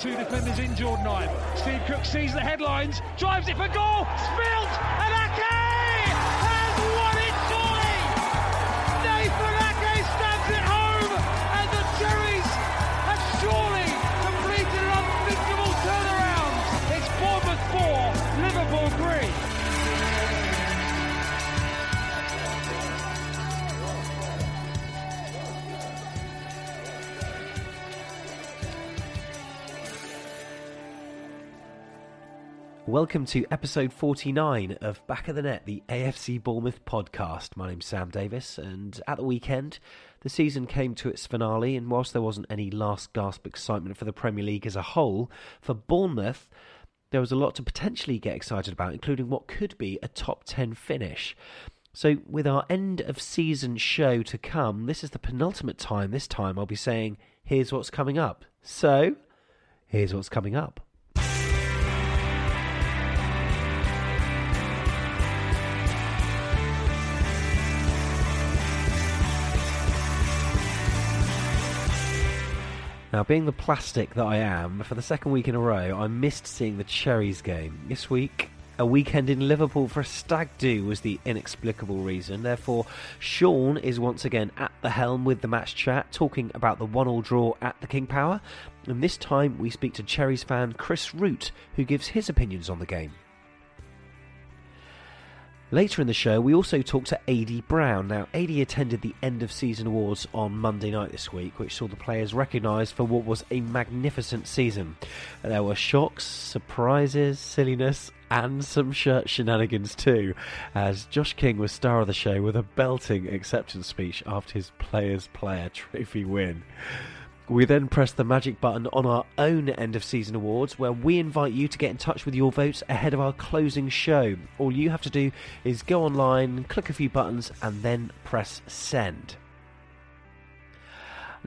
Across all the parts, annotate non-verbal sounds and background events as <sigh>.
two defenders in Jordan Ibe. Steve Cook sees the headlines, drives it for goal, spilled, and Ake Welcome to episode 49 of Back of the Net, the AFC Bournemouth podcast. My name's Sam Davis, and at the weekend, the season came to its finale. And whilst there wasn't any last gasp excitement for the Premier League as a whole, for Bournemouth, there was a lot to potentially get excited about, including what could be a top 10 finish. So, with our end of season show to come, this is the penultimate time. This time, I'll be saying, here's what's coming up. So, here's what's coming up. Now, being the plastic that I am, for the second week in a row, I missed seeing the Cherries game. This week, a weekend in Liverpool for a stag do was the inexplicable reason. Therefore, Sean is once again at the helm with the match chat, talking about the one-all draw at the King Power. And this time, we speak to Cherries fan Chris Root, who gives his opinions on the game. Later in the show, we also talked to AD Brown. Now, AD attended the end of season awards on Monday night this week, which saw the players recognised for what was a magnificent season. There were shocks, surprises, silliness, and some shirt shenanigans too, as Josh King was star of the show with a belting acceptance speech after his Players Player trophy win. We then press the magic button on our own end of season awards, where we invite you to get in touch with your votes ahead of our closing show. All you have to do is go online, click a few buttons, and then press send.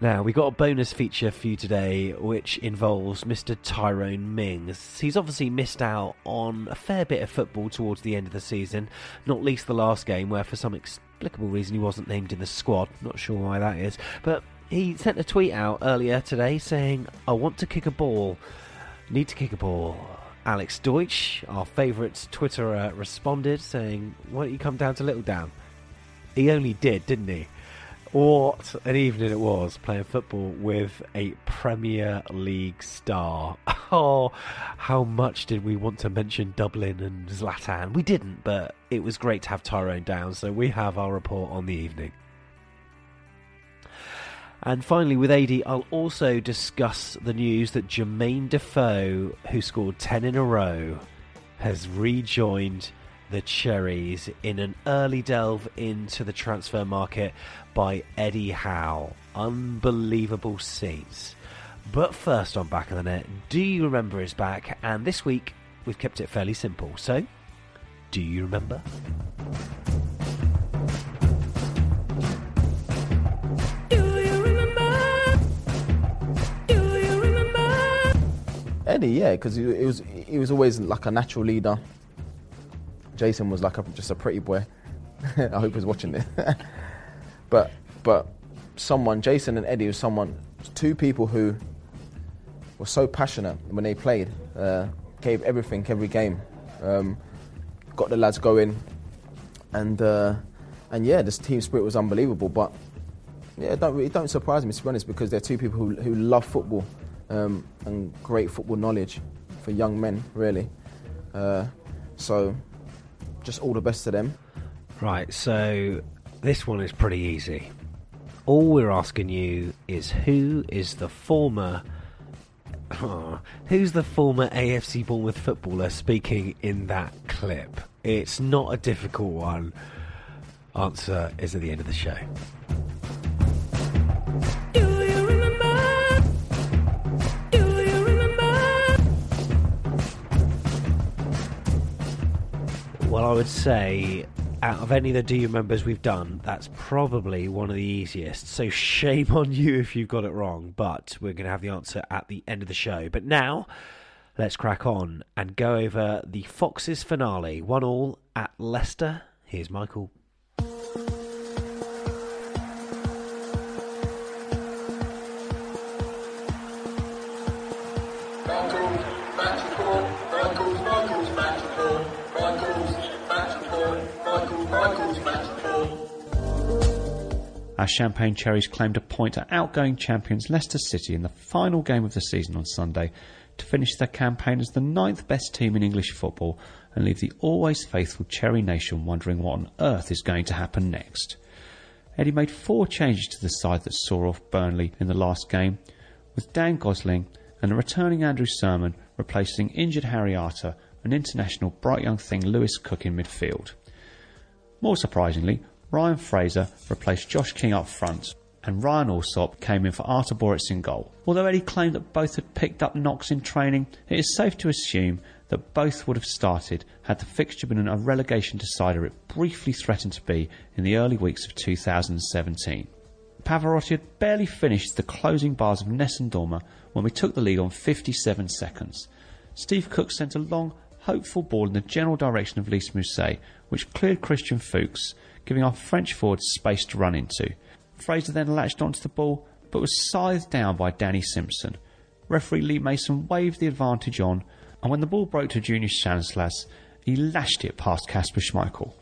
Now, we've got a bonus feature for you today, which involves Mr. Tyrone Mings. He's obviously missed out on a fair bit of football towards the end of the season, not least the last game, where for some explicable reason he wasn't named in the squad. Not sure why that is, but he sent a tweet out earlier today saying, I want to kick a ball. Need to kick a ball. Alex Deutsch, our favourite Twitterer, responded saying, Why don't you come down to Littledown? He only did, didn't he? What an evening it was playing football with a Premier League star. <laughs> Oh, how much did we want to mention Dublin and Zlatan? We didn't, but it was great to have Tyrone down, so we have our report on the evening. And finally, with AD, I'll also discuss the news that Jermaine Defoe, who scored 10 in a row, has rejoined the Cherries in an early delve into the transfer market by Eddie Howe. Unbelievable scenes. But first on Back of the Net, do you remember is back? And this week, we've kept it fairly simple. So, do you remember? Eddie, yeah, because he, he was he was always like a natural leader. Jason was like a, just a pretty boy. <laughs> I hope he's watching this. <laughs> but but someone, Jason and Eddie, was someone, two people who were so passionate when they played, uh, gave everything every game, um, got the lads going, and uh, and yeah, this team spirit was unbelievable. But yeah, don't it don't surprise me to be honest because they're two people who who love football um, and great football knowledge for young men, really. Uh, so, just all the best to them. Right, so this one is pretty easy. All we're asking you is who is the former. <laughs> who's the former AFC Bournemouth footballer speaking in that clip. It's not a difficult one. Answer is at the end of the show. I would say out of any of the Do You Remembers we've done, that's probably one of the easiest. So shame on you if you've got it wrong, but we're going to have the answer at the end of the show. But now, let's crack on and go over the Foxes finale. One all at Leicester. Here's Michael. Our Champagne Cherries claimed a point at outgoing champions Leicester City in the final game of the season on Sunday to finish their campaign as the ninth best team in English football and leave the always faithful Cherry Nation wondering what on earth is going to happen next. Eddie made four changes to the side that saw off Burnley in the last game, with Dan Gosling and a returning Andrew Surman replacing injured Harry Arter and international bright young thing Lewis Cook in midfield. More surprisingly, Ryan Fraser replaced Josh King up front, and Ryan Alsop came in for Artur Boruc in goal. Although Eddie claimed that both had picked up knocks in training, it is safe to assume that both would have started had the fixture been a relegation decider it briefly threatened to be in the early weeks of 2017. Pavarotti had barely finished the closing bars of Nessun Dorma when we took the lead on 57 seconds. Steve Cook sent a long, hopeful ball in the general direction of Lys Mousset, which cleared Christian Fuchs, giving our French forwards space to run into. Fraser then latched onto the ball, but was scythed down by Danny Simpson. Referee Lee Mason waved the advantage on, and when the ball broke to Junior Stanislas, he lashed it past Kasper Schmeichel.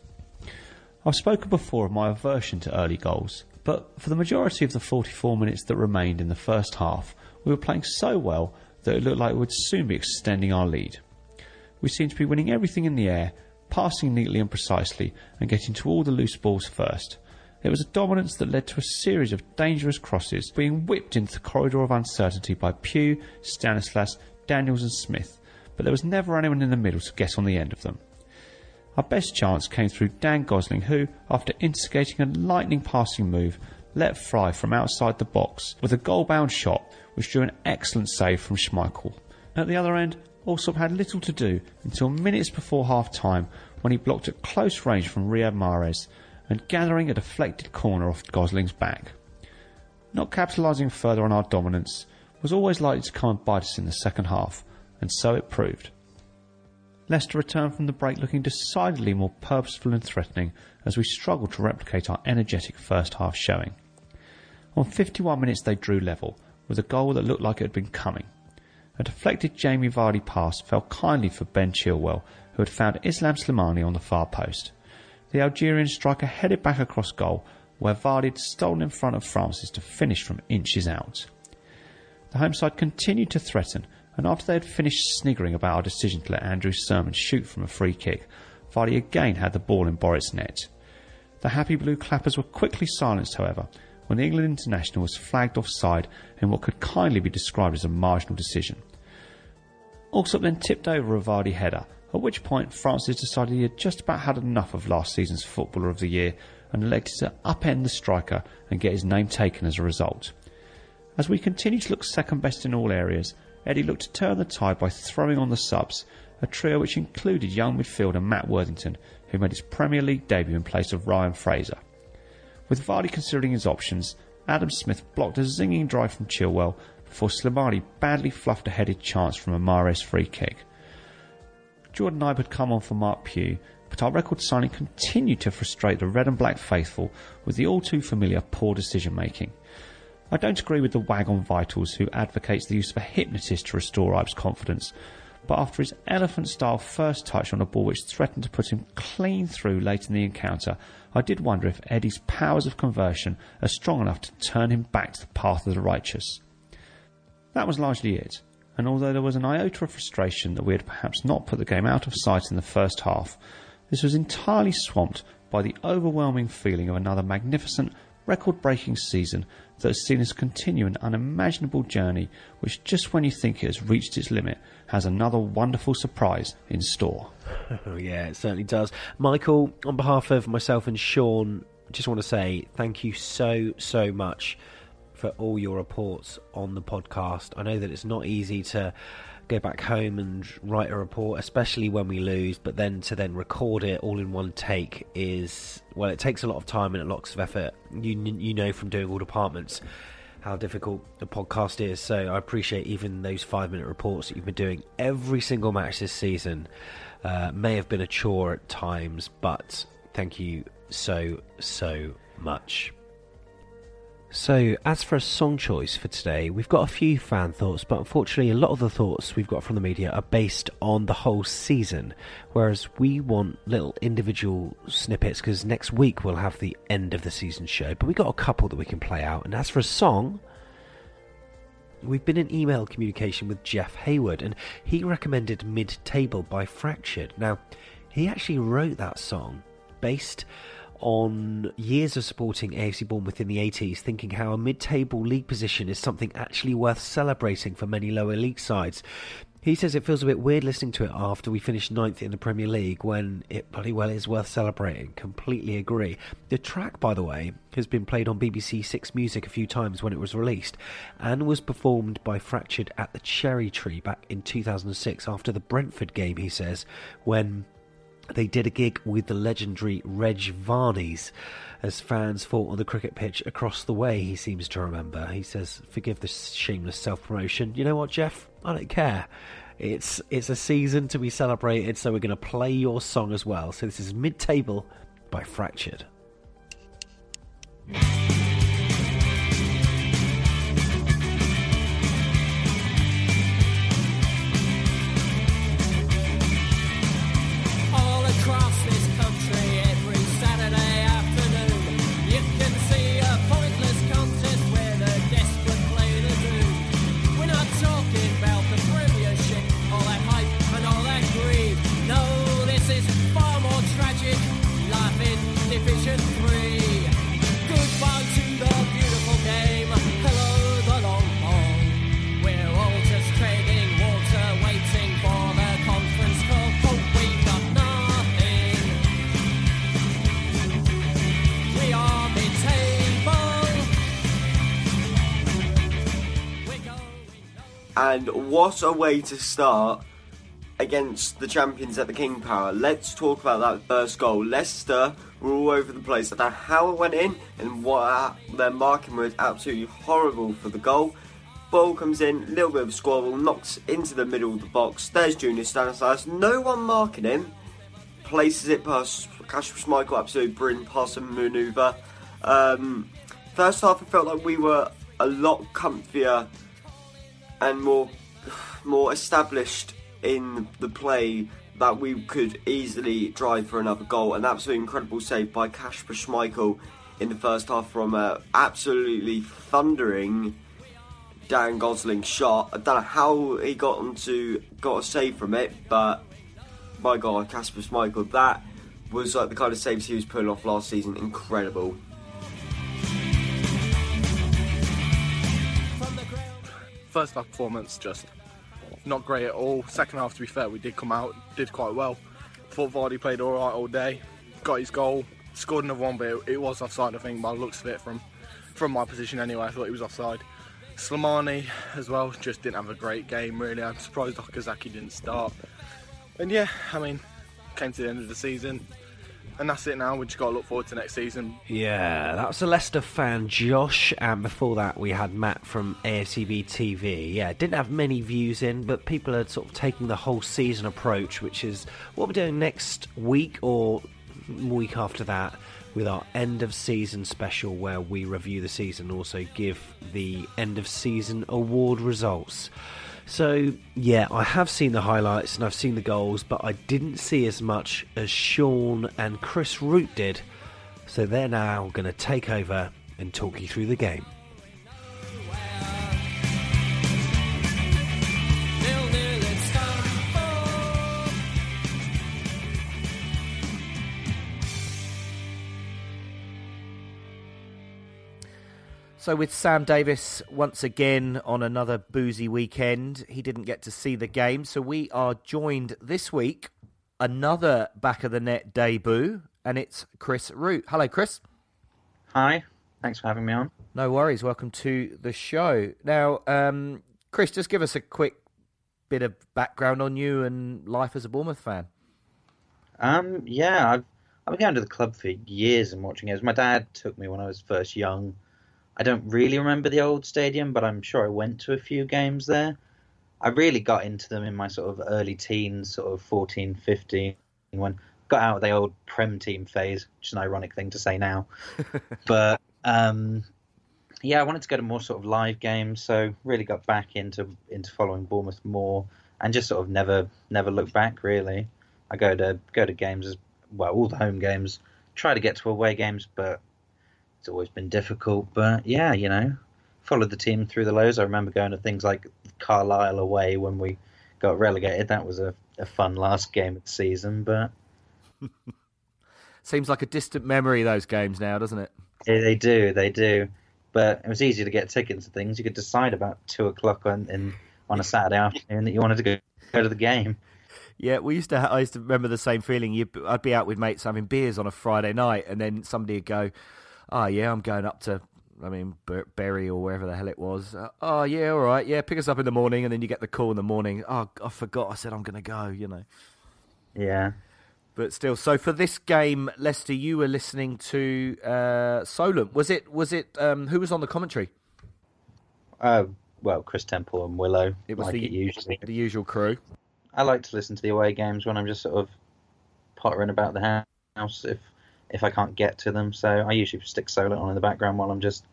I've spoken before of my aversion to early goals, but for the majority of the 44 minutes that remained in the first half, we were playing so well that it looked like we would soon be extending our lead. We seemed to be winning everything in the air, passing neatly and precisely, and getting to all the loose balls first. It was a dominance that led to a series of dangerous crosses being whipped into the corridor of uncertainty by Pugh, Stanislas, Daniels, and Smith, but there was never anyone in the middle to get on the end of them. Our best chance came through Dan Gosling, who, after instigating a lightning passing move, let fly from outside the box with a goal bound shot which drew an excellent save from Schmeichel. At the other end, Alsop had little to do until minutes before half time when he blocked at close range from Riyad Mahrez and gathering a deflected corner off Gosling's back. Not capitalising further on our dominance was always likely to come and bite us in the second half, and so it proved. Leicester returned from the break looking decidedly more purposeful and threatening as we struggled to replicate our energetic first half showing. On 51 minutes they drew level, with a goal that looked like it had been coming. A deflected Jamie Vardy pass fell kindly for Ben Chilwell, who had found Islam Slimani on the far post. The Algerian striker headed back across goal, where Vardy had stolen in front of Francis to finish from inches out. The home side continued to threaten, and after they had finished sniggering about our decision to let Andrew Surman shoot from a free kick, Vardy again had the ball in Boruc's net. The happy blue clappers were quickly silenced, however, when the England international was flagged offside in what could kindly be described as a marginal decision. Alsop then tipped over a Vardy header, at which point Francis decided he had just about had enough of last season's Footballer of the Year and elected to upend the striker and get his name taken as a result. As we continued to look second best in all areas, Eddie looked to turn the tide by throwing on the subs, a trio which included young midfielder Matt Worthington, who made his Premier League debut in place of Ryan Fraser. With Vardy considering his options, Adam Smith blocked a zinging drive from Chilwell before Slimani badly fluffed a headed chance from a Mahrez free kick. Jordan Ibe had come on for Marc Pugh, but our record signing continued to frustrate the red and black faithful with the all too familiar poor decision making. I don't agree with the wag on Vitals who advocates the use of a hypnotist to restore Ibe's confidence, but after his elephant style first touch on a ball which threatened to put him clean through late in the encounter, I did wonder if Eddie's powers of conversion are strong enough to turn him back to the path of the righteous. That was largely it, and although there was an iota of frustration that we had perhaps not put the game out of sight in the first half, this was entirely swamped by the overwhelming feeling of another magnificent, record breaking season that has seen us continue an unimaginable journey which, just when you think it has reached its limit, has another wonderful surprise in store. <laughs> Oh, yeah, it certainly does. Michael, on behalf of myself and Sean, just want to say thank you so, so much for all your reports on the podcast. I know that it's not easy to go back home and write a report, especially when we lose, but then to then record it all in one take is, well, it takes a lot of time and a lots of effort. You, you know from doing all departments how difficult the podcast is. So I appreciate even those five minute reports that you've been doing every single match this season. Uh, may have been a chore at times, but thank you so, so much. So, as for a song choice for today, we've got a few fan thoughts, but unfortunately, a lot of the thoughts we've got from the media are based on the whole season, whereas we want little individual snippets because next week we'll have the end of the season show. But we got a couple that we can play out, and as for a song, We've been in email communication with Jeff Hayward, and he recommended Mid Table by Fractured. Now, he actually wrote that song based on years of supporting AFC Bournemouth in the 80s, thinking how a mid table league position is something actually worth celebrating for many lower league sides. He says it feels a bit weird listening to it after we finished ninth in the Premier League when it bloody well is worth celebrating. Completely agree. The track, by the way, has been played on BBC Six Music a few times when it was released and was performed by Fractured at the Cherry Tree back in 2006 after the Brentford game, he says, when they did a gig with the legendary Reg Varneys as fans fought on the cricket pitch across the way, he seems to remember. He says, Forgive the shameless self promotion. You know what, Jeff? I don't care. It's it's a season to be celebrated, so we're going to play your song as well. So this is Mid Table by Fractured. What a way to start against the champions at the King Power. Let's talk about that first goal. Leicester were all over the place. I don't know how it went in and what their marking was absolutely horrible for the goal. Ball comes in, little bit of a squabble, knocks into the middle of the box. There's Junior Stanislas, no one marking him. Places it past Kasper Schmeichel, absolute brilliant passing manoeuvre. Um, first half, I felt like we were a lot comfier and more more established in the play that we could easily drive for another goal. An absolutely incredible save by Kasper Schmeichel in the first half from a absolutely thundering Dan Gosling shot. I don't know how he got onto got a save from it, but my God, Kasper Schmeichel, that was like the kind of saves he was pulling off last season. Incredible. first half performance just not great at all. Second half, to be fair, we did come out, did quite well. Thought Vardy played all right all day, got his goal, scored another one, but it, it was offside. I think by the looks of it from from my position anyway, I thought he was offside. Slimani as well just didn't have a great game really. I'm surprised Okazaki didn't start. And yeah, I mean, came to the end of the season, and that's it now. We just got to look forward to next season. Yeah, that was a Leicester fan, Josh, and before that we had Matt from AFCB TV. Yeah, didn't have many views in, but people are sort of taking the whole season approach, which is what we're doing next week or week after that with our end of season special where we review the season and also give the end of season award results. So, yeah, I have seen the highlights and I've seen the goals, but I didn't see as much as Sean and Chris Root did. So they're now going to take over and talk you through the game. So, with Sam Davis once again on another boozy weekend, he didn't get to see the game. So, we are joined this week, another back of the net debut, and it's Chris Root. Hello, Chris. Hi, thanks for having me on. No worries. Welcome to the show. Now, um, Chris, just give us a quick bit of background on you and life as a Bournemouth fan. Um, yeah, I've I've been going to the club for years and watching games. My dad took me when I was first young. I don't really remember the old stadium, but I'm sure I went to a few games there. I really got into them in my sort of early teens, sort of 14, 15, when got out of the old Prem team phase, which is an ironic thing to say now. <laughs> but um, yeah, I wanted to go to more sort of live games, so really got back into into following Bournemouth more, and just sort of never never looked back. Really, I go to go to games as well, all the home games. Try to get to away games, but it's always been difficult. But yeah, you know, followed the team through the lows. I remember going to things like Carlisle away when we got relegated. That was a, a fun last game of the season, but <laughs> Seems like a distant memory, those games now, doesn't it? Yeah, they do, they do. But it was easy to get tickets to things. You could decide about two o'clock on in, on a Saturday afternoon that you wanted to go, go to the game. Yeah, we used to. I used to remember the same feeling. You, I'd be out with mates having beers on a Friday night, and then somebody would go, "Oh yeah, I'm going up to, I mean, Ber- Bury or wherever the hell it was. Uh, oh yeah, all right, yeah, pick us up in the morning." And then you get the call in the morning. Oh, I forgot. I said I'm going to go. You know. Yeah. But still, so for this game, Leicester, you were listening to uh, Solent. Was it? Was it? Um, who was on the commentary? Uh, well, Chris Temple and Willow. It was like the it usually. the usual crew. I like to listen to the away games when I'm just sort of pottering about the house if if I can't get to them. So I usually stick Solent on in the background while I'm just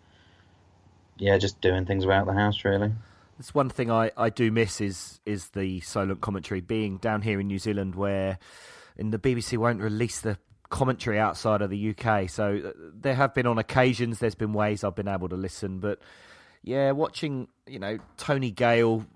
yeah just doing things about the house really. That's one thing I, I do miss is is the Solent commentary. Being down here in New Zealand, where in the BBC won't release the commentary outside of the UK, so uh, there have been on occasions there's been ways I've been able to listen, but yeah, watching you know Tony Gale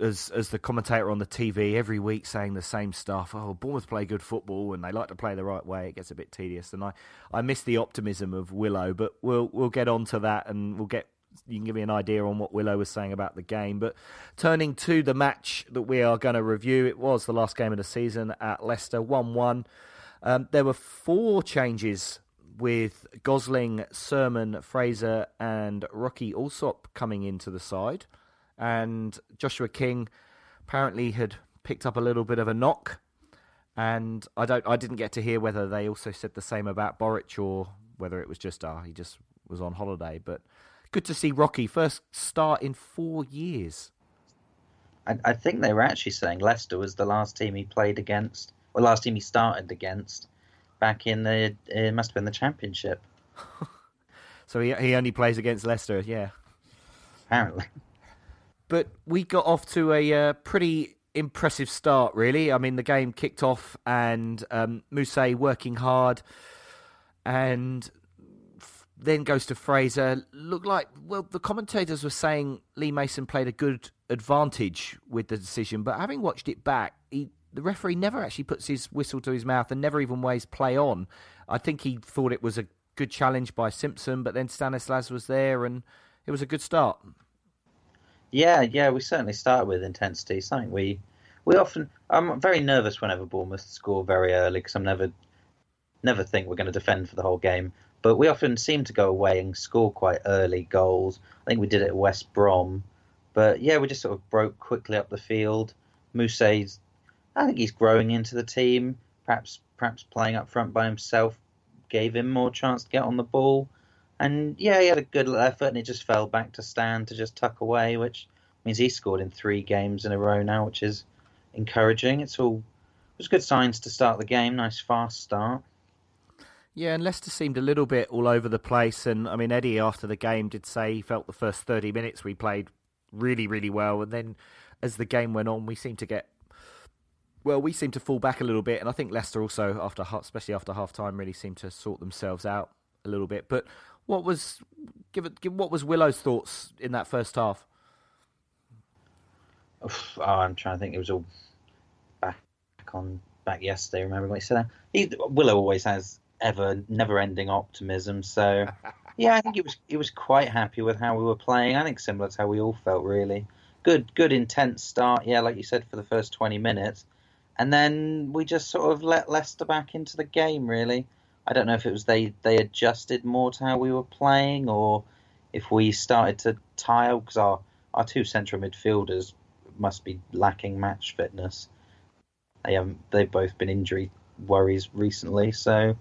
as as the commentator on the TV every week saying the same stuff. Oh, Bournemouth play good football and they like to play the right way. It gets a bit tedious, and I, I miss the optimism of Willow. But we'll we'll get on to that, and we'll get you can give me an idea on what Willow was saying about the game. But turning to the match that we are going to review, it was the last game of the season at Leicester, one one. Um, there were four changes with Gosling, Surman, Fraser, and Rocky Alsop coming into the side and Joshua King apparently had picked up a little bit of a knock, and I don't, I didn't get to hear whether they also said the same about Boruc or whether it was just ah he just was on holiday. But good to see Rocky first start in four years. I, I think they were actually saying Leicester was the last team he played against, or last team he started against, back in the it must have been the Championship. <laughs> So he he only plays against Leicester, yeah. Apparently. But we got off to a uh, pretty impressive start, really. I mean, the game kicked off and um, Mousset working hard and f- then goes to Fraser. Looked like, well, the commentators were saying Lee Mason played a good advantage with the decision, but having watched it back, he, the referee never actually puts his whistle to his mouth and never even ways play on. I think he thought it was a good challenge by Simpson, but then Stanislas was there and it was a good start. Yeah, yeah, we certainly start with intensity. Something we we often. I'm very nervous whenever Bournemouth score very early because I'm never never think we're going to defend for the whole game. But we often seem to go away and score quite early goals. I think we did it at West Brom. But yeah, we just sort of broke quickly up the field. Mousset's, I think he's growing into the team. Perhaps perhaps playing up front by himself gave him more chance to get on the ball. And yeah, he had a good effort, and it just fell back to Stan to just tuck away, which means he scored in three games in a row now, which is encouraging. It's all it was good signs to start the game. Nice fast start. Yeah, and Leicester seemed a little bit all over the place. And I mean, Eddie after the game did say he felt the first 30 minutes we played really, really well. And then as the game went on, we seemed to get. Well, we seemed to fall back a little bit, and I think Leicester also, after especially after half time, really seemed to sort themselves out a little bit. But what was give it? Give, what was Willow's thoughts in that first half? Oof, Oh, I'm trying to think. It was all back on back yesterday. Remember what he said? He, Willow always has ever never-ending optimism. So <laughs> Yeah, I think it was he was quite happy with how we were playing. I think similar to how we all felt really. Good good intense start, yeah, like you said for the first 20 minutes. And then we just sort of let Leicester back into the game really. I don't know if it was they they adjusted more to how we were playing or if we started to tire because our our two central midfielders must be lacking match fitness. They haven't they've both been injury worries recently, so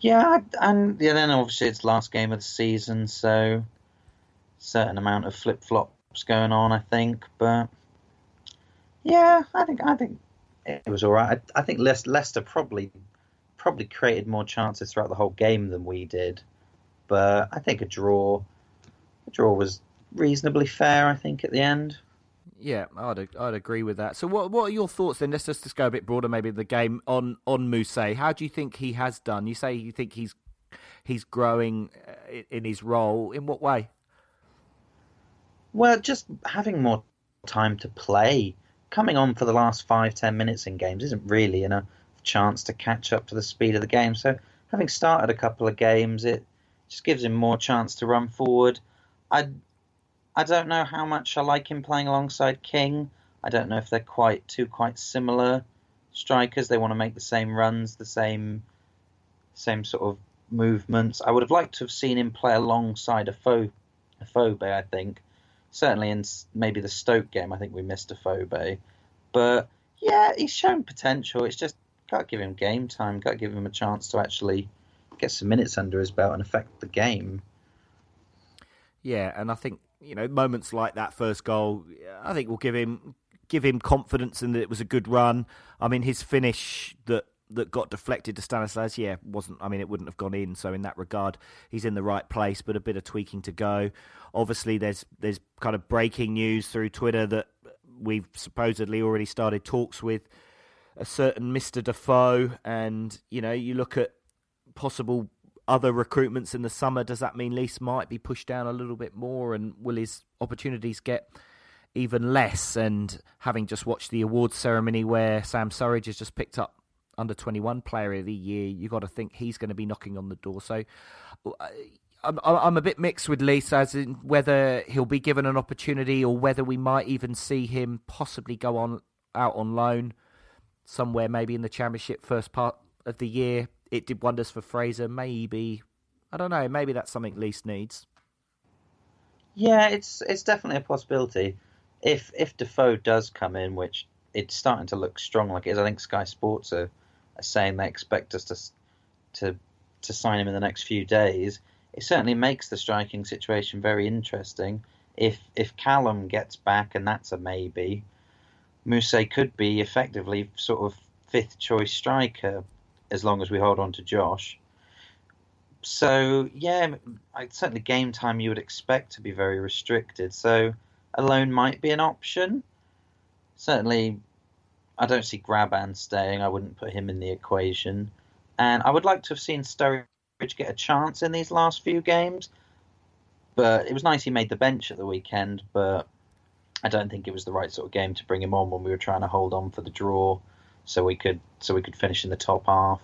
yeah, and yeah, then obviously it's last game of the season, so certain amount of flip flops going on, I think. But yeah, I think I think it was all right. I, I think Leic- Leicester probably probably created more chances throughout the whole game than we did, but I think a draw a draw was reasonably fair. I think at the end. Yeah, I'd I'd agree with that. So, what what are your thoughts then? Let's just, just go a bit broader, maybe the game on on Mousset. How do you think he has done? You say you think he's he's growing uh, in- in his role. In what way? Well, just having more time to play. Coming on for the last five, ten minutes in games isn't really enough chance to catch up to the speed of the game. So, having started a couple of games, it just gives him more chance to run forward. I, I don't know how much I like him playing alongside King. I don't know if they're quite two quite similar strikers. They want to make the same runs, the same, same sort of movements. I would have liked to have seen him play alongside a Pho, Afobe, I think certainly in maybe the Stoke game, I think we missed Afobe. But yeah, he's shown potential. It's just got to give him game time. Got to give him a chance to actually get some minutes under his belt and affect the game. Yeah, and I think you know moments like that first goal, I think will give him give him confidence in that it was a good run. I mean, his finish that that got deflected to Stanislas, yeah, wasn't. I mean, it wouldn't have gone in. So in that regard, he's in the right place, but a bit of tweaking to go. Obviously, there's there's kind of breaking news through Twitter that we've supposedly already started talks with a certain Mister Defoe, and you know, you look at possible other recruitments in the summer. Does that mean Lys might be pushed down a little bit more, and will his opportunities get even less? And having just watched the awards ceremony where Sam Surridge has just picked up under 21 player of the year, you got to think he's going to be knocking on the door. So I'm, I'm a bit mixed with Lys as in whether he'll be given an opportunity or whether we might even see him possibly go on out on loan somewhere, maybe in the Championship first part of the year. It did wonders for Fraser. Maybe I don't know. Maybe that's something Lys needs. Yeah, it's it's definitely a possibility. If if Defoe does come in, which it's starting to look strong like it is, I think Sky Sports are, are saying they expect us to to to sign him in the next few days. It certainly makes the striking situation very interesting. If if Callum gets back, and that's a maybe, Mousset could be effectively sort of fifth choice striker as long as we hold on to Josh. So yeah, certainly game time you would expect to be very restricted. So a loan might be an option. Certainly, I don't see Grabban staying. I wouldn't put him in the equation. And I would like to have seen Surridge get a chance in these last few games. But it was nice he made the bench at the weekend. But I don't think it was the right sort of game to bring him on when we were trying to hold on for the draw, so we could so we could finish in the top half.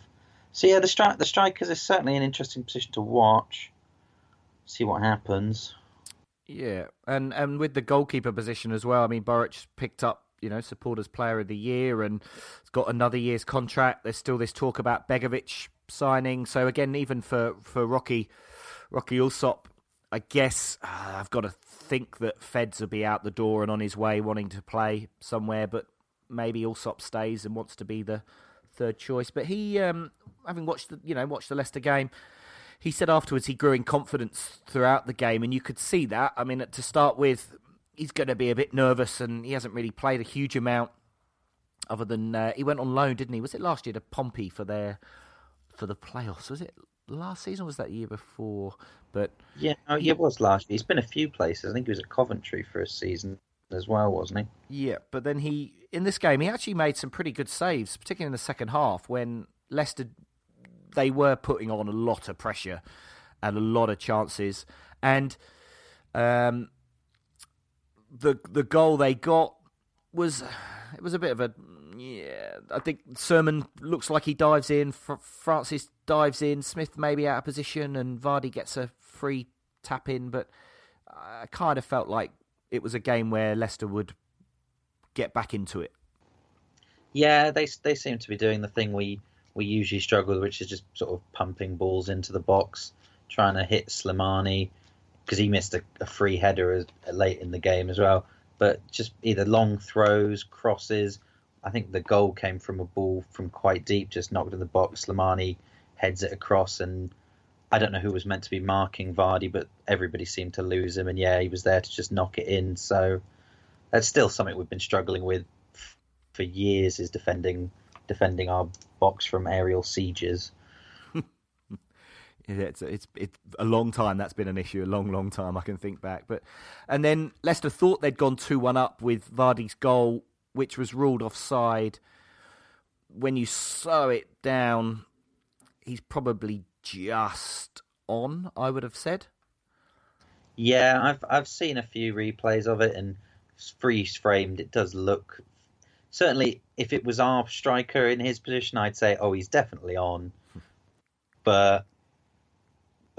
So yeah, the stri- the strikers is certainly an interesting position to watch. See what happens. Yeah, and and with the goalkeeper position as well. I mean, Boruc picked up you know supporters player of the year and got another year's contract. There's still this talk about Begovic signing. So again, even for for Rocky Rocky Alsop, I guess uh, I've got to think that Feds will be out the door and on his way, wanting to play somewhere. But maybe Alsop stays and wants to be the third choice. But he, um, having watched the you know watched the Leicester game, he said afterwards he grew in confidence throughout the game, and you could see that. I mean, to start with, he's going to be a bit nervous, and he hasn't really played a huge amount. Other than uh, he went on loan, didn't he? Was it last year to Pompey for their for the playoffs? Was it last season? Was that the year before? But Yeah, oh, yeah, it was last year. He's been a few places. I think he was at Coventry for a season as well, wasn't he? Yeah, but then he in this game he actually made some pretty good saves, particularly in the second half when Leicester they were putting on a lot of pressure and a lot of chances, and um, the the goal they got was it was a bit of a Yeah, I think Surman looks like he dives in. Fr- Francis dives in. Smith maybe out of position, and Vardy gets a free tap in. But I kind of felt like it was a game where Leicester would get back into it. Yeah, they they seem to be doing the thing we we usually struggle with, which is just sort of pumping balls into the box, trying to hit Slimani because he missed a, a free header as, late in the game as well. But just either long throws, crosses. I think the goal came from a ball from quite deep, just knocked in the box. Slimani heads it across, and I don't know who was meant to be marking Vardy, but everybody seemed to lose him. And yeah, he was there to just knock it in. So that's still something we've been struggling with for years is defending defending our box from aerial sieges. <laughs> It's it's it's a long time that's been an issue. A long, long time I can think back. But and then Leicester thought they'd gone two one up with Vardy's goal, which was ruled offside. When you slow it down, he's probably just on. I would have said. Yeah, I've I've seen a few replays of it and freeze framed. It does look certainly if it was our striker in his position, I'd say, oh, he's definitely on. But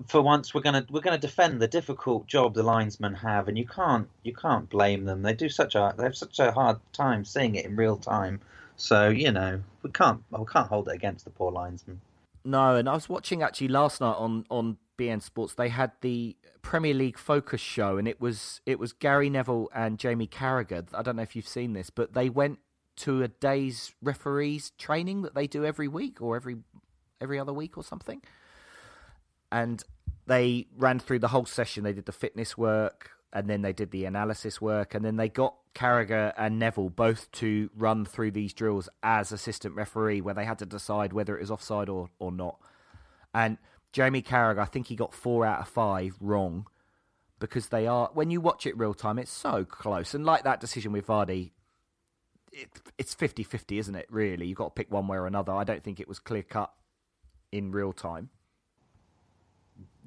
for once, we're gonna we're gonna defend the difficult job the linesmen have, and you can't you can't blame them. They do such a they have such a hard time seeing it in real time. So you know we can't we can't hold it against the poor linesmen. No, and I was watching actually last night on on beIN Sports. They had the Premier League Focus show, and it was it was Gary Neville and Jamie Carragher. I don't know if you've seen this, but they went to a day's referees training that they do every week or every every other week or something. And they ran through the whole session. They did the fitness work, and then they did the analysis work, and then they got Carragher and Neville both to run through these drills as assistant referee, where they had to decide whether it was offside or, or not. And Jamie Carragher, I think he got four out of five wrong because they are when you watch it real time, it's so close. And like that decision with Vardy, it, it's 50-50, isn't it? Really, you've got to pick one way or another. I don't think it was clear cut in real time.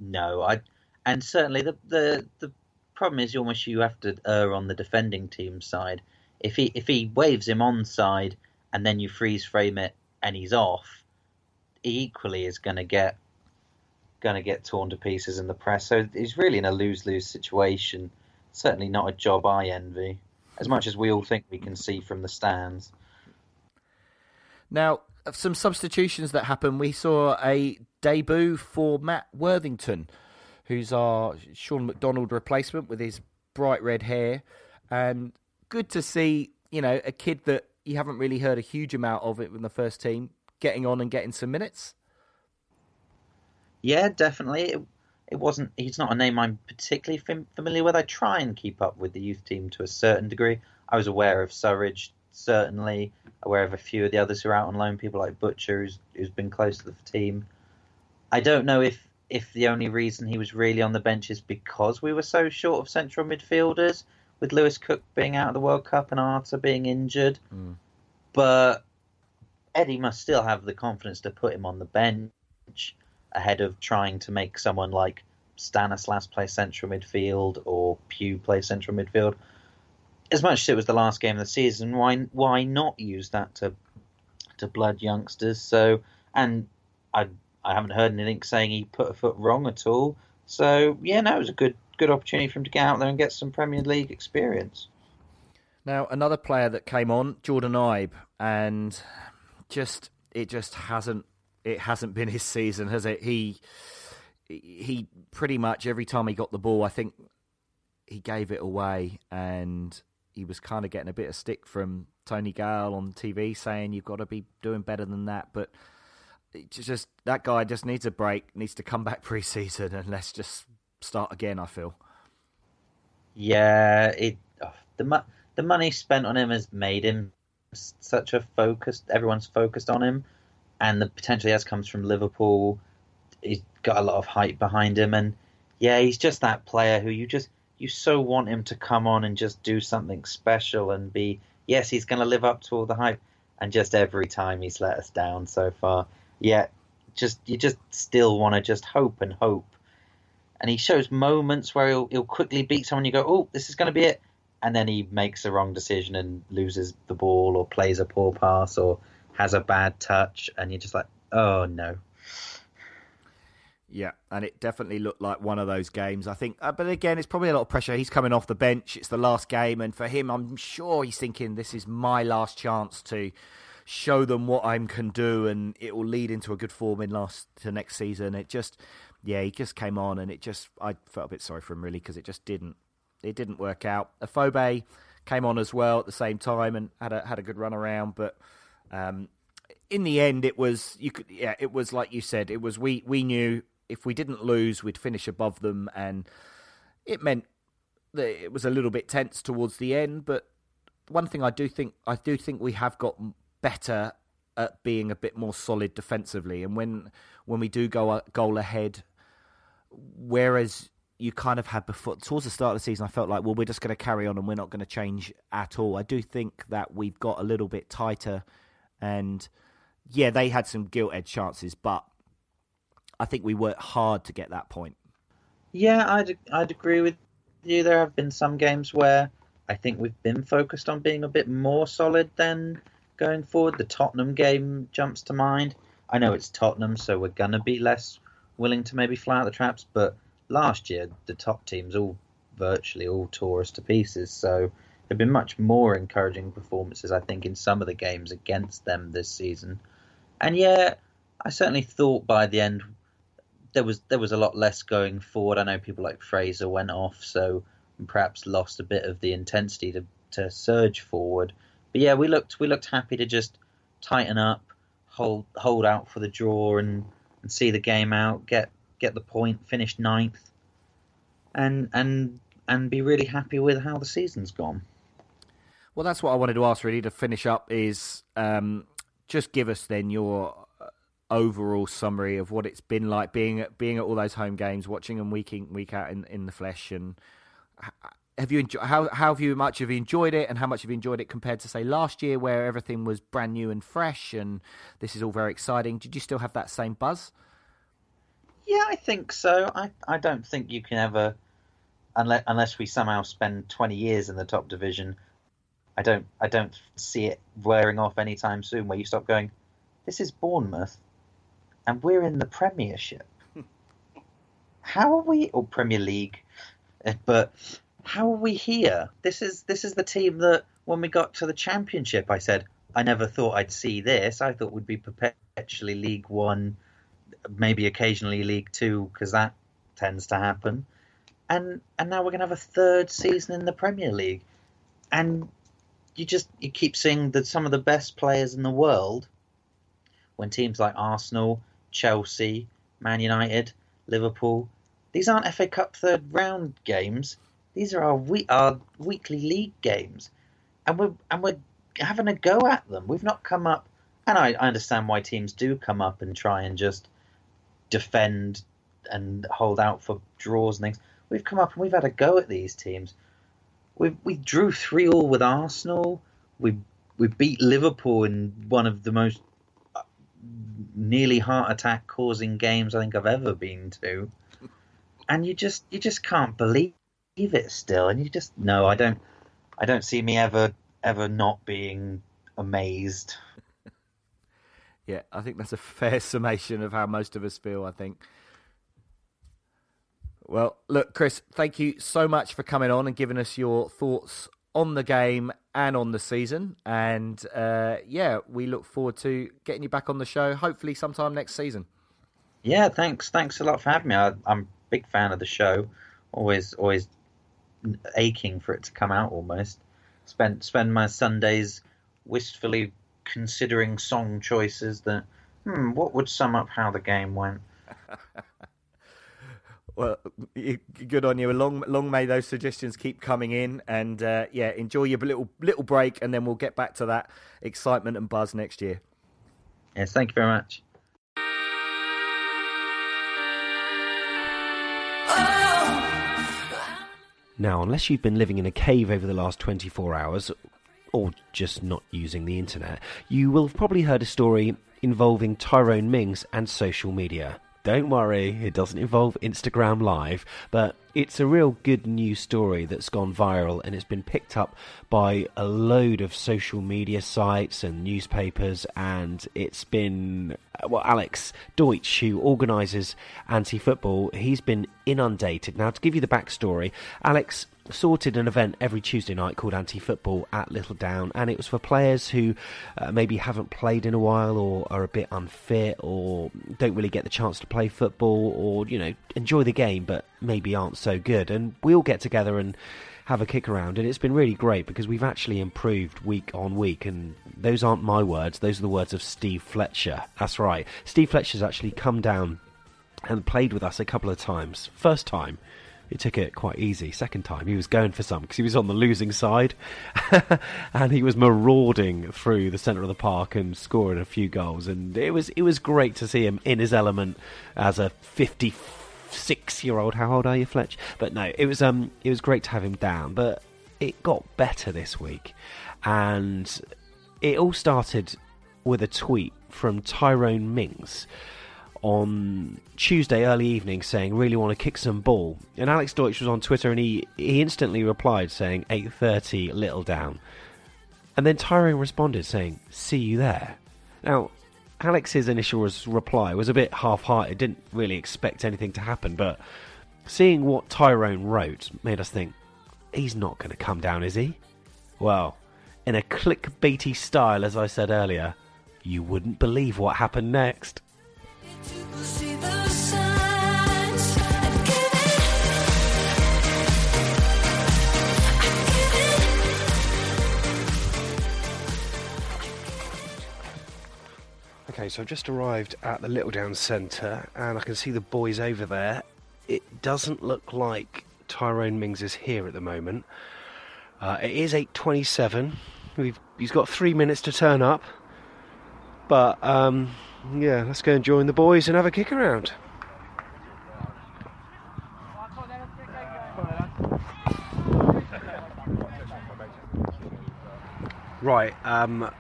No, I and certainly the the the problem is you almost you have to err on the defending team side. If he if he waves him onside and then you freeze frame it and he's off, he equally is going to get going to get torn to pieces in the press. So he's really in a lose lose situation. Certainly not a job I envy, as much as we all think we can see from the stands. Now, some substitutions that happened, we saw a debut for Matt Worthington, who's our Shaun MacDonald replacement with his bright red hair. And good to see, you know, a kid that you haven't really heard a huge amount of it in the first team getting on and getting some minutes. Yeah, definitely. It, it wasn't. He's not a name I'm particularly fam- familiar with. I try and keep up with the youth team to a certain degree. I was aware of Surridge, certainly aware of a few of the others who are out on loan. People like Butcher, who's, who's been close to the team. I don't know if if the only reason he was really on the bench is because we were so short of central midfielders, with Lewis Cook being out of the World Cup and Arter being injured. Hmm. But Eddie must still have the confidence to put him on the bench ahead of trying to make someone like Stanislas play central midfield or Pugh play central midfield. As much as it was the last game of the season, why why not use that to to blood youngsters? So and I I haven't heard anything saying he put a foot wrong at all. So yeah, no, it was a good good opportunity for him to get out there and get some Premier League experience. Now, another player that came on, Jordan Ibe, and just it just hasn't it hasn't been his season, has it? He he pretty much every time he got the ball, I think he gave it away, and he was kind of getting a bit of stick from Tony Gale on TV saying you've got to be doing better than that, but. Just that guy just needs a break, needs to come back <laughs> pre-season, and let's just start again. I feel. Yeah, it oh, the the money spent on him has made him such a focused. Everyone's focused on him, and the potential he has comes from Liverpool. He's got a lot of hype behind him, and yeah, he's just that player who you just you so want him to come on and just do something special and be. Yes, he's going to live up to all the hype, and just every time he's let us down so far. Yeah, just you just still want to just hope and hope and he shows moments where he'll, he'll quickly beat someone. You go, oh, this is going to be it, and then he makes a wrong decision and loses the ball or plays a poor pass or has a bad touch, and you're just like, oh no. Yeah, and it definitely looked like one of those games. I think, uh, but again, it's probably a lot of pressure. He's coming off the bench. It's the last game, and for him, I'm sure he's thinking this is my last chance to show them what I can do, and it will lead into a good form in last to next season. It just, yeah, he just came on, and it just, I felt a bit sorry for him really because it just didn't, it didn't work out. Afobe came on as well at the same time and had a had a good run around, but. Um, in the end, it was you could yeah, it was like you said, it was we we knew if we didn't lose, we'd finish above them, and it meant that it was a little bit tense towards the end. But one thing I do think I do think we have got better at being a bit more solid defensively, and when when we do go a goal ahead, whereas you kind of had before towards the start of the season, I felt like well we're just going to carry on and we're not going to change at all. I do think that we've got a little bit tighter, and yeah, they had some gilt edged chances, but I think we worked hard to get that point. Yeah, I'd I'd agree with you. There have been some games where I think we've been focused on being a bit more solid than going forward. The Tottenham game jumps to mind. I know it's Tottenham, so we're gonna be less willing to maybe fly out the traps. But last year, the top teams all virtually all tore us to pieces. So there've been much more encouraging performances, I think, in some of the games against them this season. And yeah, I certainly thought by the end there was there was a lot less going forward. I know people like Fraser went off, so perhaps lost a bit of the intensity to, to surge forward. But yeah, we looked we looked happy to just tighten up, hold hold out for the draw, and, and see the game out, get get the point, finish ninth, and and and be really happy with how the season's gone. Well, that's what I wanted to ask really to finish up is um, just give us then your uh, overall summary of what it's been like being at being at all those home games, watching them week in week out in, in the flesh, and have you enjoy, how how have you much have you enjoyed it, and how much have you enjoyed it compared to say last year where everything was brand new and fresh, and this is all very exciting. Did you still have that same buzz? Yeah, I think so. I I don't think you can ever, unless unless we somehow spend twenty years in the top division. I don't I don't see it wearing off anytime soon. Where you stop going, this is Bournemouth, and we're in the Premiership. <laughs> how are we or Premier League? Eh, But how are we here? This is this is the team that when we got to the Championship, I said I never thought I'd see this. I thought we'd be perpetually League One, maybe occasionally League Two, because that tends to happen. And and now we're gonna have a third season in the Premier League, and you just you keep seeing that some of the best players in the world when teams like Arsenal, Chelsea, Man United, Liverpool, these aren't FA Cup third round games. These are our we our weekly league games, and we're and we're having a go at them. We've not come up, and I, I understand why teams do come up and try and just defend and hold out for draws and things. We've come up and we've had a go at these teams. We we drew three all with Arsenal. We we beat Liverpool in one of the most uh, nearly heart attack causing games I think I've ever been to. And you just you just can't believe it still, and you just no, I don't I don't see me ever ever not being amazed. <laughs> Yeah, I think that's a fair summation of how most of us feel. I think. Well, look, Chris, thank you so much for coming on and giving us your thoughts on the game and on the season. And uh, yeah, we look forward to getting you back on the show, hopefully sometime next season. Yeah, thanks. Thanks a lot for having me. I, I'm a big fan of the show. Always, always aching for it to come out. Almost spend spend my Sundays wistfully considering song choices that hmm, what would sum up how the game went. <laughs> Well, good on you. Long, long may those suggestions keep coming in, and uh, yeah, enjoy your little little break, and then we'll get back to that excitement and buzz next year. Yes, thank you very much. Now, unless you've been living in a cave over the last 24 hours, or just not using the internet, you will have probably heard a story involving Tyrone Mings and social media. Don't worry, it doesn't involve Instagram Live, but it's a real good news story that's gone viral and it's been picked up by a load of social media sites and newspapers and it's been well Alex Deutsch who organises anti-football he's been inundated. Now to give you the backstory Alex sorted an event every Tuesday night called Anti Football at Littledown, and it was for players who uh, maybe haven't played in a while or are a bit unfit or don't really get the chance to play football or, you know, enjoy the game but maybe aren't so good. And we all get together and have a kick around, and it's been really great because we've actually improved week on week. And those aren't my words, those are the words of Steve Fletcher. That's right. Steve Fletcher's actually come down and played with us a couple of times. First time, he took it quite easy. Second time, he was going for some because he was on the losing side, <laughs> and he was marauding through the centre of the park and scoring a few goals. And it was it was great to see him in his element as a fifty-six-year-old. How old are you, Fletch? But no, it was um it was great to have him down. But it got better this week, and it all started with a tweet from Tyrone Mings on Tuesday early evening saying really want to kick some ball. And Alex Deutsch was on Twitter and he, he instantly replied saying 8:30 Littledown. And then Tyrone responded saying see you there. Now Alex's initial reply was a bit half-hearted, didn't really expect anything to happen, but seeing what Tyrone wrote made us think he's not going to come down, is he? Well, in a clickbaity style as I said earlier, you wouldn't believe what happened next. Okay, so I've just arrived at the Littledown Centre and I can see the boys over there. It doesn't look like Tyrone Mings is here at the moment. Uh, it is 8.27. We've, he's got three minutes to turn up. But, um, yeah, let's go and join the boys and have a kick around. Right, um,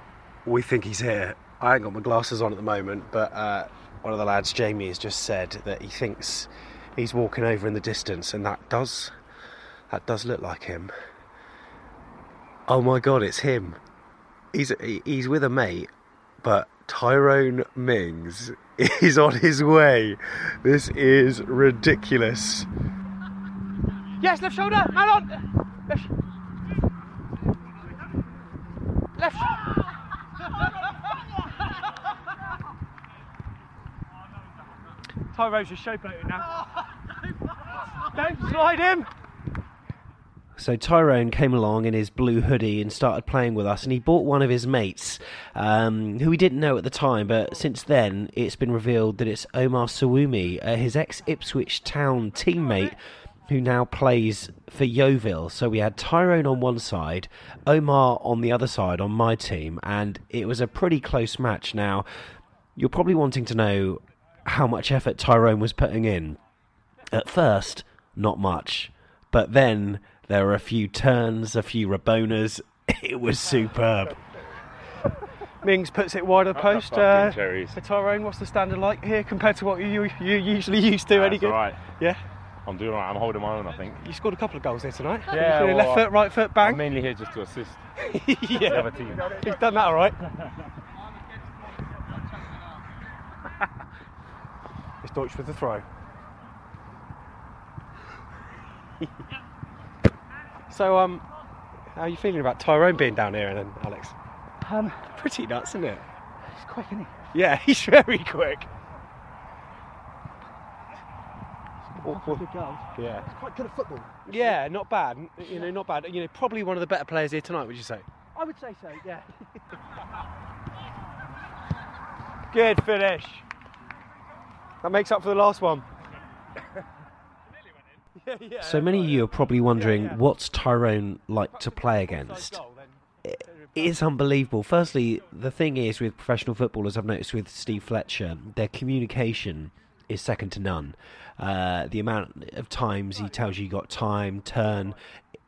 we think he's here. I ain't got my glasses on at the moment, but uh, one of the lads, Jamie, has just said that he thinks he's walking over in the distance, and that does that does look like him. Oh my god, it's him. He's he's with a mate, but Tyrone Mings <laughs> is on his way. This is ridiculous. Yes, left shoulder, man on. Left. Left. <laughs> Tyrone's just showboating now. <laughs> Don't slide him. So Tyrone came along in his blue hoodie and started playing with us, and he bought one of his mates, um, who we didn't know at the time, but since then it's been revealed that it's Omar Sowunmi, uh, his ex Ipswich Town teammate, who now plays for Yeovil. So we had Tyrone on one side, Omar on the other side on my team, and it was a pretty close match. Now, you're probably wanting to know how much effort Tyrone was putting in. At first, not much. But then there were a few turns, a few Rabonas. <laughs> It was superb. Mings puts it wide of the post. Uh, for Tyrone, what's the standard like here compared to what you you usually used to? Any That's good? all right. Yeah. I'm doing all right. I'm holding my own, I think. You scored a couple of goals there tonight. Yeah, well, left foot, right foot, bang. I'm mainly here just to assist <laughs> yeah. the team. He's done that all right. It's Deutsch with the throw. so, um, how are you feeling about Tyrone being down here and then, Alex? Um, Pretty nuts, isn't it? he's quick, isn't he? Yeah, <laughs> he's very quick. Awful. Yeah. He's quite good at football. Yeah, not bad. You know, not bad. You know, probably one of the better players here tonight. Would you say? I would say so, yeah. <laughs> Good finish. That makes up for the last one. <laughs> So many of you are probably wondering what's Tyrone like to play against. It is unbelievable. Firstly, the thing is with professional footballers, I've noticed with Steve Fletcher, their communication is second to none. Uh, the amount of times he tells you you got time, turn,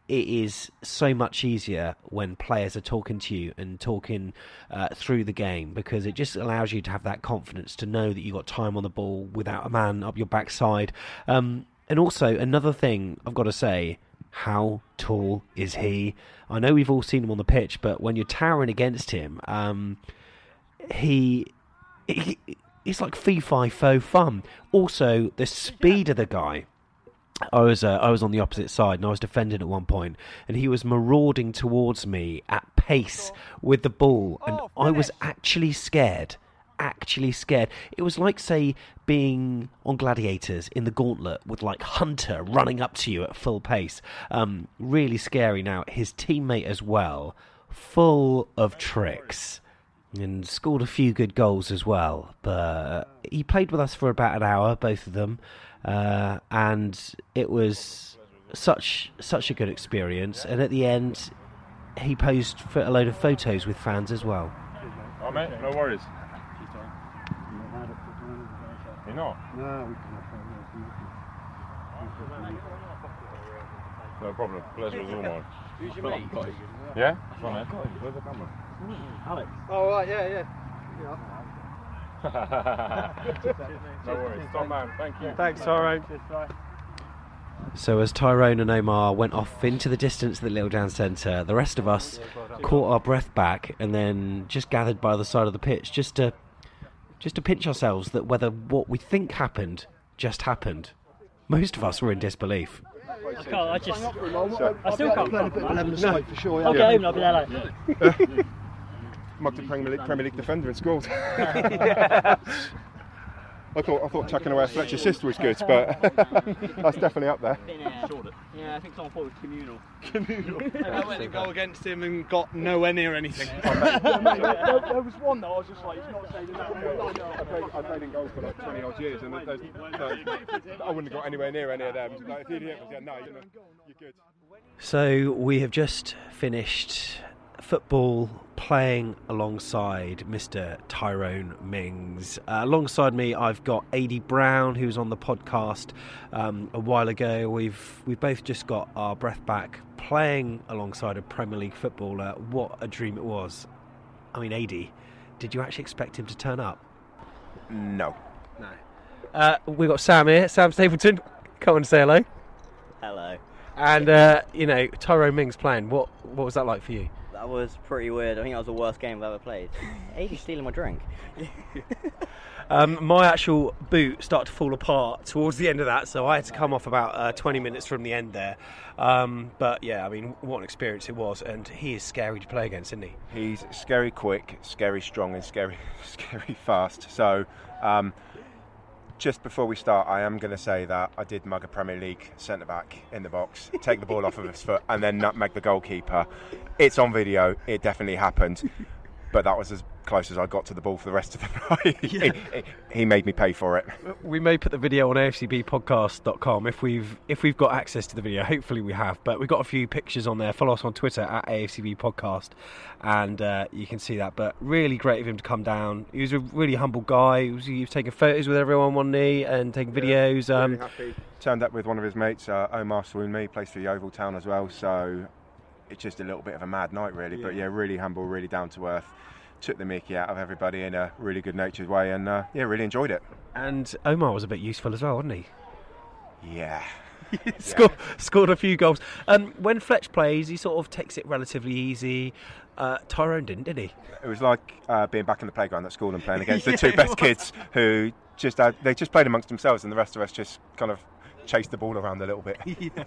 it is so much easier when players are talking to you and talking uh, through the game because it just allows you to have that confidence to know that you've got time on the ball without a man up your backside. Um, and also another thing I've got to say: how tall is he? I know we've all seen him on the pitch, but when you're towering against him, um, he, he he's like fee fi fo fum. Also, the speed of the guy. I was uh, I was on the opposite side and I was defending at one point, and he was marauding towards me at pace with the ball, and I was actually scared. Actually scared. It was like, say, being on Gladiators in the Gauntlet with like Hunter running up to you at full pace. Um, really scary. Now his teammate as well, full of tricks and scored a few good goals as well. But he played with us for about an hour, both of them, uh, and it was such such a good experience. And at the end, he posed for a load of photos with fans as well. Oh, mate, no worries. You're not? No, we No problem. Pleasure was all mine. Who's your mate? Yeah? That's right, mate. Where's the camera? Alex. Oh, right, yeah, yeah. <laughs> no worries. Top man. Thank you. Thanks, Tyrone. So as Tyrone and Omar went off into the distance at the Littledown Centre, the rest of us caught our breath back and then just gathered by the side of the pitch just to just to pinch ourselves that whether what we think happened just happened. Most of us were in disbelief. I can't, I just. I still can't. Playing a bit of 11 aside for sure. I'll get home I'll be there like. Mugged a Premier League, Premier League defender and scored. <laughs> I thought I thought chucking away a Fletcher assist was good, but <laughs> that's definitely up there. Yeah, I think someone thought it was communal. Communal. <laughs> I went to go against him and got nowhere near anything. there, there was one though, I was just like, it's not saying that. I played, I played in goals for like 20 odd years, and there's, there's, I wouldn't have got anywhere near any of them. Like, if the idiot was, yeah, no, you know, you're good. So we have just finished football playing alongside Mr. Tyrone Mings. Uh, alongside me, I've got Adi Brown, who was on the podcast um, a while ago. We've we've both just got our breath back playing alongside a Premier League footballer. What a dream it was! I mean, Adi, did you actually expect him to turn up? No. No. Uh, we've got Sam here, Sam Stapleton. Come and say hello. Hello. And uh, you know, Tyrone Mings playing. What what was that like for you? That was pretty weird. I think that was the worst game I've ever played. <laughs> Aiden's stealing my drink. <laughs> Um, my actual boot started to fall apart towards the end of that, so I had to come off about uh, 20 minutes from the end there. Um, but yeah, I mean, what an experience it was, and he is scary to play against, isn't he? He's scary quick, scary strong, and scary, <laughs> scary fast. So, um, just before we start, I am going to say that I did mug a Premier League centre back in the box, take the ball off of his foot, and then nutmeg the goalkeeper. It's on video. It definitely happened. But that was as close as I got to the ball for the rest of the <laughs> night. he, he made me pay for it. We may put the video on afcbpodcast.com if we've if we've got access to the video. Hopefully we have, but we've got a few pictures on there. Follow us on Twitter at AFCB Podcast, and uh, you can see that. But really great of him to come down. He was a really humble guy. He was, he was taking photos with everyone on one knee and taking videos. Um, Really happy. Turned up with one of his mates, uh, Omar Sowunmi, plays for Yeovil Town as well. So it's just a little bit of a mad night, really. But yeah, really humble, really down to earth. Took the mickey out of everybody in a really good natured way, and uh, yeah, really enjoyed it. and Omar was a bit useful as well, wasn't <laughs> he? Yeah. scored, scored a few goals. Um, when Fletch plays, he sort of takes it relatively easy. Uh, Tyrone didn't, did he? It was like uh, being back in the playground at school and playing against <laughs> the two best kids who just had, they just played amongst themselves, and the rest of us just kind of chased the ball around a little bit. <laughs>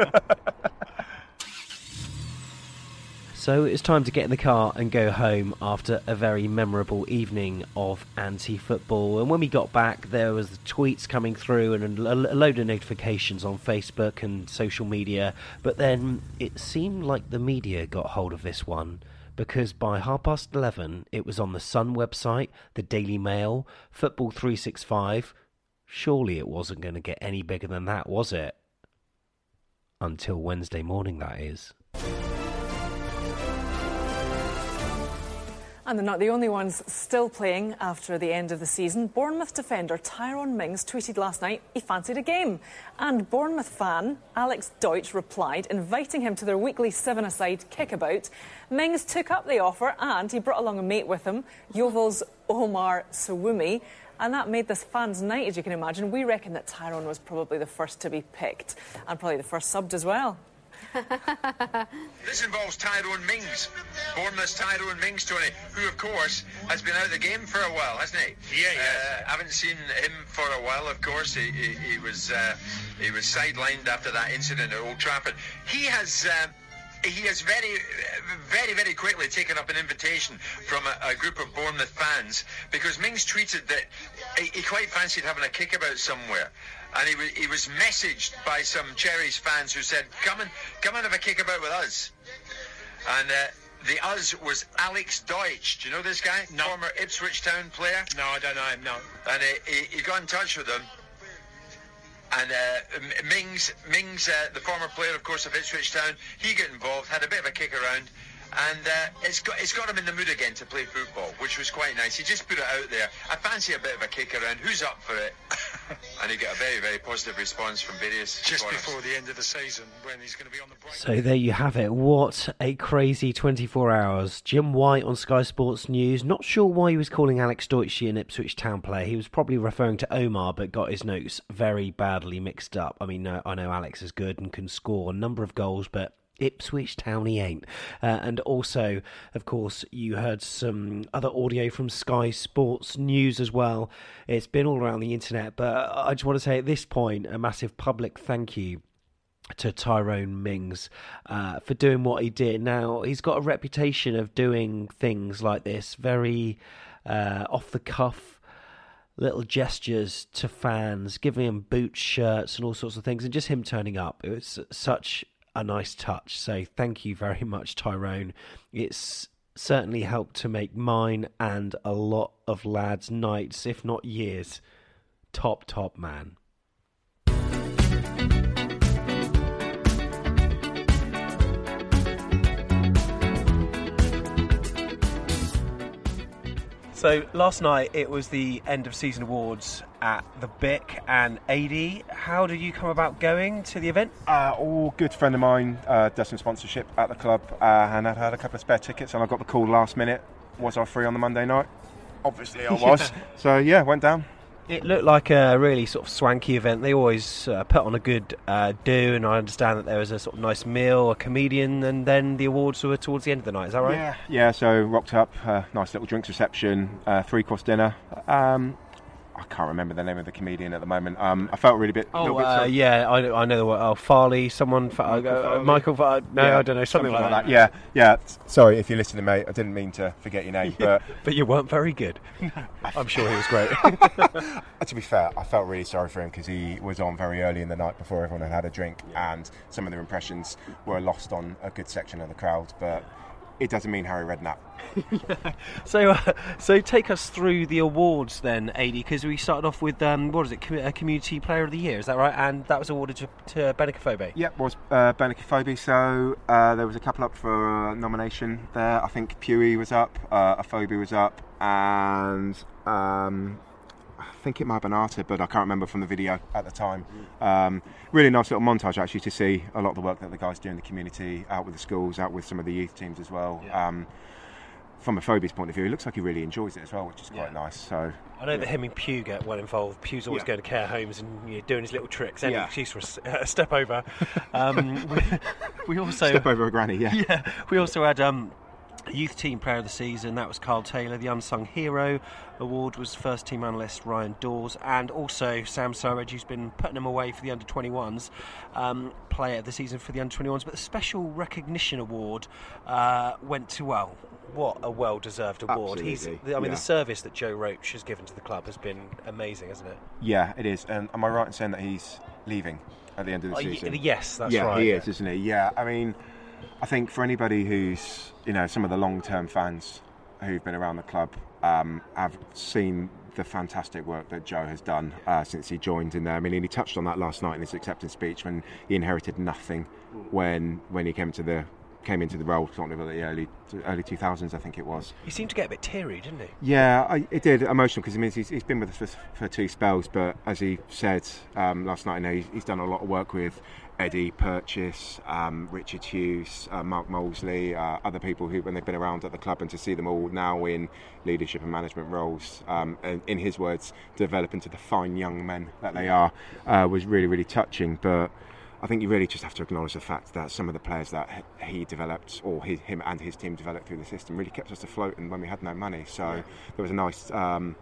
So it's time to get in the car and go home after a very memorable evening of anti-football. And when we got back, there was the tweets coming through and a, load of notifications on Facebook and social media. But then it seemed like the media got hold of this one because by half past eleven, it was on the Sun website, the Daily Mail, Football Three Six Five. Surely it wasn't going to get any bigger than that, was it? Until Wednesday morning, that is. And they're not the only ones still playing after the end of the season. Bournemouth defender Tyrone Mings tweeted last night he fancied a game. And Bournemouth fan Alex Deutsch replied, inviting him to their weekly seven-a-side kickabout. Mings took up the offer and he brought along a mate with him, Yeovil's Omar Sowunmi. And that made this fans' night, as you can imagine. We reckon that Tyrone was probably the first to be picked and probably the first subbed as well. <laughs> This involves Tyrone Mings, Bournemouth's Tyrone Mings, Tony, who of course has been out of the game for a while, hasn't he? Yeah, yeah. Uh, haven't seen him for a while. Of course, he, he, he was uh, he was sidelined after that incident at Old Trafford. He has. Uh, he has very, very, very quickly taken up an invitation from a, a group of Bournemouth fans because Mings tweeted that he, he quite fancied having a kickabout somewhere. And he, wa- he was messaged by some Cherries fans who said, come and, come and have a kickabout with us. And uh, the us was Alex Deutsch. Do you know this guy? No. Former Ipswich Town player? No, I don't know him, no. And uh, he, he got in touch with them. And uh, Mings, Mings, uh, the former player, of course, of Ipswich Town, he got involved, had a bit of a kick around, and uh, it's got it's got him in the mood again to play football, which was quite nice. He just put it out there. I fancy a bit of a kick around. Who's up for it? <laughs> and he got a very, very positive response from various. Just supporters. before the end of the season, when he's going to be on the break. So there you have it. What a crazy 24 hours. Jim White on Sky Sports News. Not sure why he was calling Alex Deutsch an Ipswich Town player. He was probably referring to Omar, but got his notes very badly mixed up. I mean, no, I know Alex is good and can score a number of goals, but Ipswich Town he ain't. Uh, and also, of course, you heard some other audio from Sky Sports News as well. It's been all around the internet, but I just want to say at this point a massive public thank you to Tyrone Mings uh, for doing what he did. Now, he's got a reputation of doing things like this, very uh, off the cuff little gestures to fans, giving them boots, shirts, and all sorts of things, and just him turning up. It was such a nice touch. So, thank you very <laughs> much, Tyrone. It's certainly helped to make mine and a lot of lads' nights, if not years. Top, top man. So last night it was the end of season awards at the Bic and AD. How did you come about going to the event? Uh, all good friend of mine uh, does some sponsorship at the club, uh, and I'd had a couple of spare tickets, and I got the call last minute. Was I free on the Monday night? Obviously, I <laughs> was. so yeah, went down. It looked like a really sort of swanky event. They always uh, put on a good uh, do, and I understand that there was a sort of nice meal, a comedian, and then the awards were towards the end of the night. Is that right? Yeah, yeah. So rocked up, uh, nice little drinks reception, uh, three course dinner. Um, I can't remember the name of the comedian at the moment. Um, I felt really bit. Oh, bit uh, yeah, I, know- I know the word. Oh, Farley, someone. Fa- Michael uh, Farley? Michael Fa- no, Yeah, I don't know, something, like that. Yeah, yeah. Sorry if you're listening, mate. I didn't mean to forget your name, <laughs> but but you weren't very good. <laughs> I'm sure he was great. <laughs> to be fair, I felt really sorry for him because he was on very early in the night before everyone had had a drink, and some of the impressions were lost on a good section of the crowd. But it doesn't mean Harry Redknapp. <laughs> So, uh, so take us through the awards then, AD, because we started off with um, what is it, Com- uh, Community Player of the Year? Is that right? And that was awarded to, to Benik Afobe. Yep, was uh, Benik Afobe. So uh, there was a couple up for uh, nomination there. I think Pewey was up, uh, Afobe was up, and um, I think it might have been Arter, but I can't remember from the video at the time. Um, really nice little montage actually to see a lot of the work that the guys do in the community, out with the schools, out with some of the youth teams as well. Um, from Afobe's point of view, it looks like he really enjoys it as well, which is quite nice. So I know that him and Pugh get well involved. Pugh's always Yeah. going to care homes and you know, doing his little tricks. Any Yeah. excuse for a a step over. <laughs> Um, <laughs> we, we also Step over a granny, yeah. <laughs> yeah. We also had um, youth team player of the season. That was Carl Taylor. The unsung hero award was first team analyst Ryan Dawes, and also Sam Surridge, who's been putting them away for the under 21s. Um, player of the season for the under 21s. But the special recognition award uh, went to well. What a well-deserved award! He's, I mean, yeah. the service that Joe Roach has given to the club has been amazing, hasn't it? yeah, it is. And am I right in saying that he's leaving at the end of the Uh, y- season? yes, that's yeah, right, Yeah, he is, isn't he? Yeah, I mean, I think for anybody who's, you know, some of the long-term fans who've been around the club um, have seen the fantastic work that Joe has done uh, since he joined in there. I mean, he touched on that last night in his acceptance speech when he inherited nothing when when he came to the came into the role, sort of the early early 2000s, I think it was. He seemed to get a bit teary, didn't he? Yeah, I, it did emotional because I mean he's, he's been with us for, for two spells, but as he said um, last night, you know, he's, he's done a lot of work with Eddie Purchase, um, Richard Hughes, uh, Mark Molesley, uh, other people who, when they've been around at the club, and to see them all now in leadership and management roles, um, and in his words, develop into the fine young men that they are, uh, was really, really touching. But I think you really just have to acknowledge the fact that some of the players that he developed, or his, him and his team developed through the system, really kept us afloat and when we had no money. So there was a nice. Um,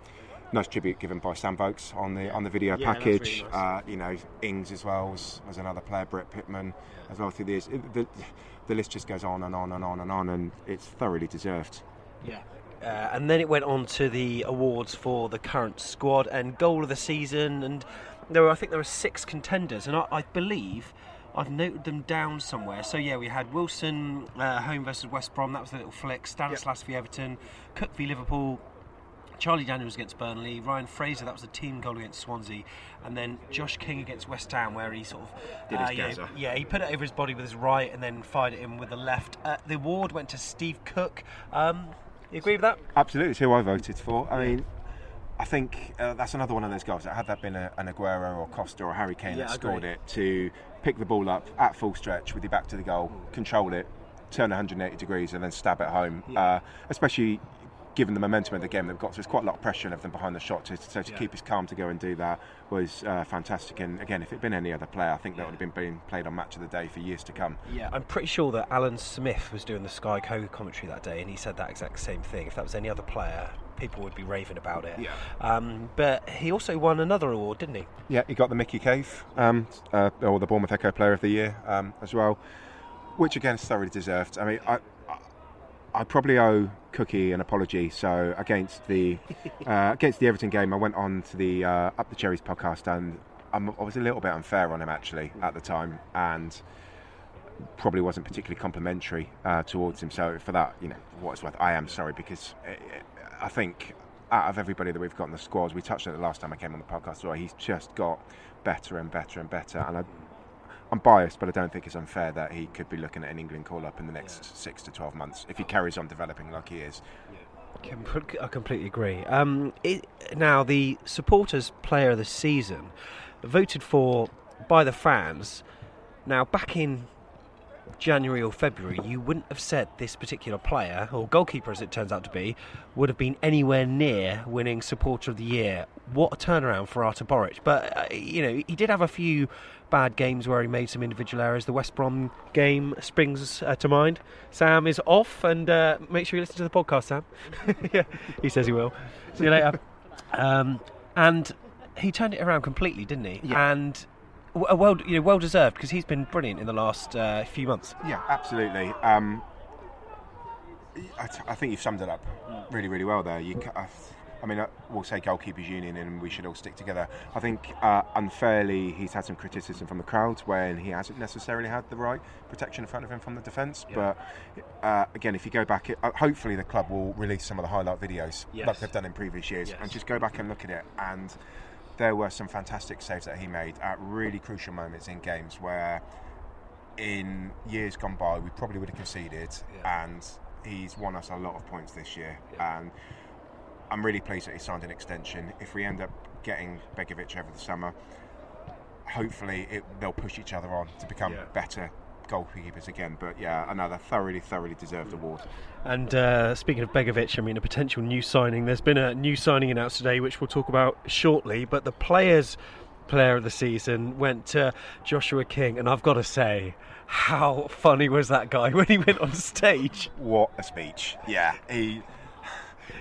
Nice tribute given by Sam Vokes on the on the video Yeah, package. really nice. uh, you know, Ings as well was, was another player, Brett Pitman as well through the years. The, the list just goes on and on and on and on, and it's thoroughly deserved. Yeah. Uh, and then it went on to the awards for the current squad and goal of the season. And there were, I think, there were six contenders, and I, I believe I've noted them down somewhere. So yeah, we had Wilson uh, home versus West Brom. That was the little flick. Stanislas v Everton, Cook v Liverpool. Charlie Daniels against Burnley, Ryan Fraser, that was the team goal against Swansea, and then Josh King against West Ham, where he sort of Did his uh, you know, yeah, he put it over his body with his right and then fired it in with the left. Uh, the award went to Steve Cook. Um, you agree with that? Absolutely, it's who I voted for. I mean, I think uh, that's another one of those goals that had that been a, an Aguero or Costa or Harry Kane Yeah, that scored it to pick the ball up at full stretch with your back to the goal, control it, turn 180 degrees, and then stab it home. Uh, especially given the momentum of the game they've got, so there's quite a lot of pressure on them behind the shot. To, so to Yeah. keep his calm to go and do that was uh, fantastic. And again, if it'd been any other player, I think that would have been being played on Match of the Day for years to come. Yeah, I'm pretty sure that Alan Smith was doing the Sky Co commentary that day, and he said that exact same thing. If that was any other player, people would be raving about it. Yeah. Um, but he also won another award, didn't he? Yeah, he got the Mickey Cave, um, uh, or the Bournemouth Echo Player of the Year um, as well, which again is thoroughly deserved. I mean, I, I, probably owe Cookie an apology. So against the <laughs> uh, against the Everton game, I went on to the uh, Up the Cherries podcast, and I'm, I was a little bit unfair on him actually at the time, and probably wasn't particularly complimentary uh, towards him. So for that, you know, what it's worth, I am sorry because uh, I think out of everybody that we've got in the squads, we touched on it the last time I came on the podcast. as well, he's just got better and better and better, and I. I'm biased, but I don't think it's unfair that he could be looking at an England call up in the next six to twelve months if he carries on developing like he is. I completely agree. Um, it, now, the supporters' player of the season, voted for by the fans. Now, back in January or February, you wouldn't have said this particular player, or goalkeeper as it turns out to be, would have been anywhere near winning Supporter of the Year. What a turnaround for Artur Boruc. But, uh, you know, he did have a few bad games where he made some individual errors. The West Brom game springs uh, to mind. Sam is off, and uh, make sure you listen to the podcast, Sam. <laughs> yeah, he says he will. See you later. Um, and he turned it around completely, didn't he? Yeah. And well, you know, well deserved because he's been brilliant in the last uh, few months. Yeah, absolutely. Um, I, t- I think you've summed it up really, really well there. You, I, I mean, uh, we'll say goalkeepers union, and we should all stick together. I think uh, unfairly he's had some criticism from the crowd when he hasn't necessarily had the right protection in front of him from the defence. Yeah. But uh, again, if you go back, it, uh, hopefully the club will release some of the highlight videos Yes. like they've done in previous years, Yes. and just go back and look at it and. There were some fantastic saves that he made at really crucial moments in games where in years gone by, we probably would have conceded, and he's won us a lot of points this year. And I'm really pleased that he signed an extension. If we end up getting Begovic over the summer, hopefully it, they'll push each other on to become Yeah. better goalkeepers again. But yeah, another thoroughly, thoroughly deserved award. And uh, speaking of Begovic, I mean, a potential new signing. There's been a new signing announced today, which we'll talk about shortly. But the players' player of the season went to Joshua King, and I've got to say, how funny was that guy <laughs> when he went on stage? What a speech! Yeah, he.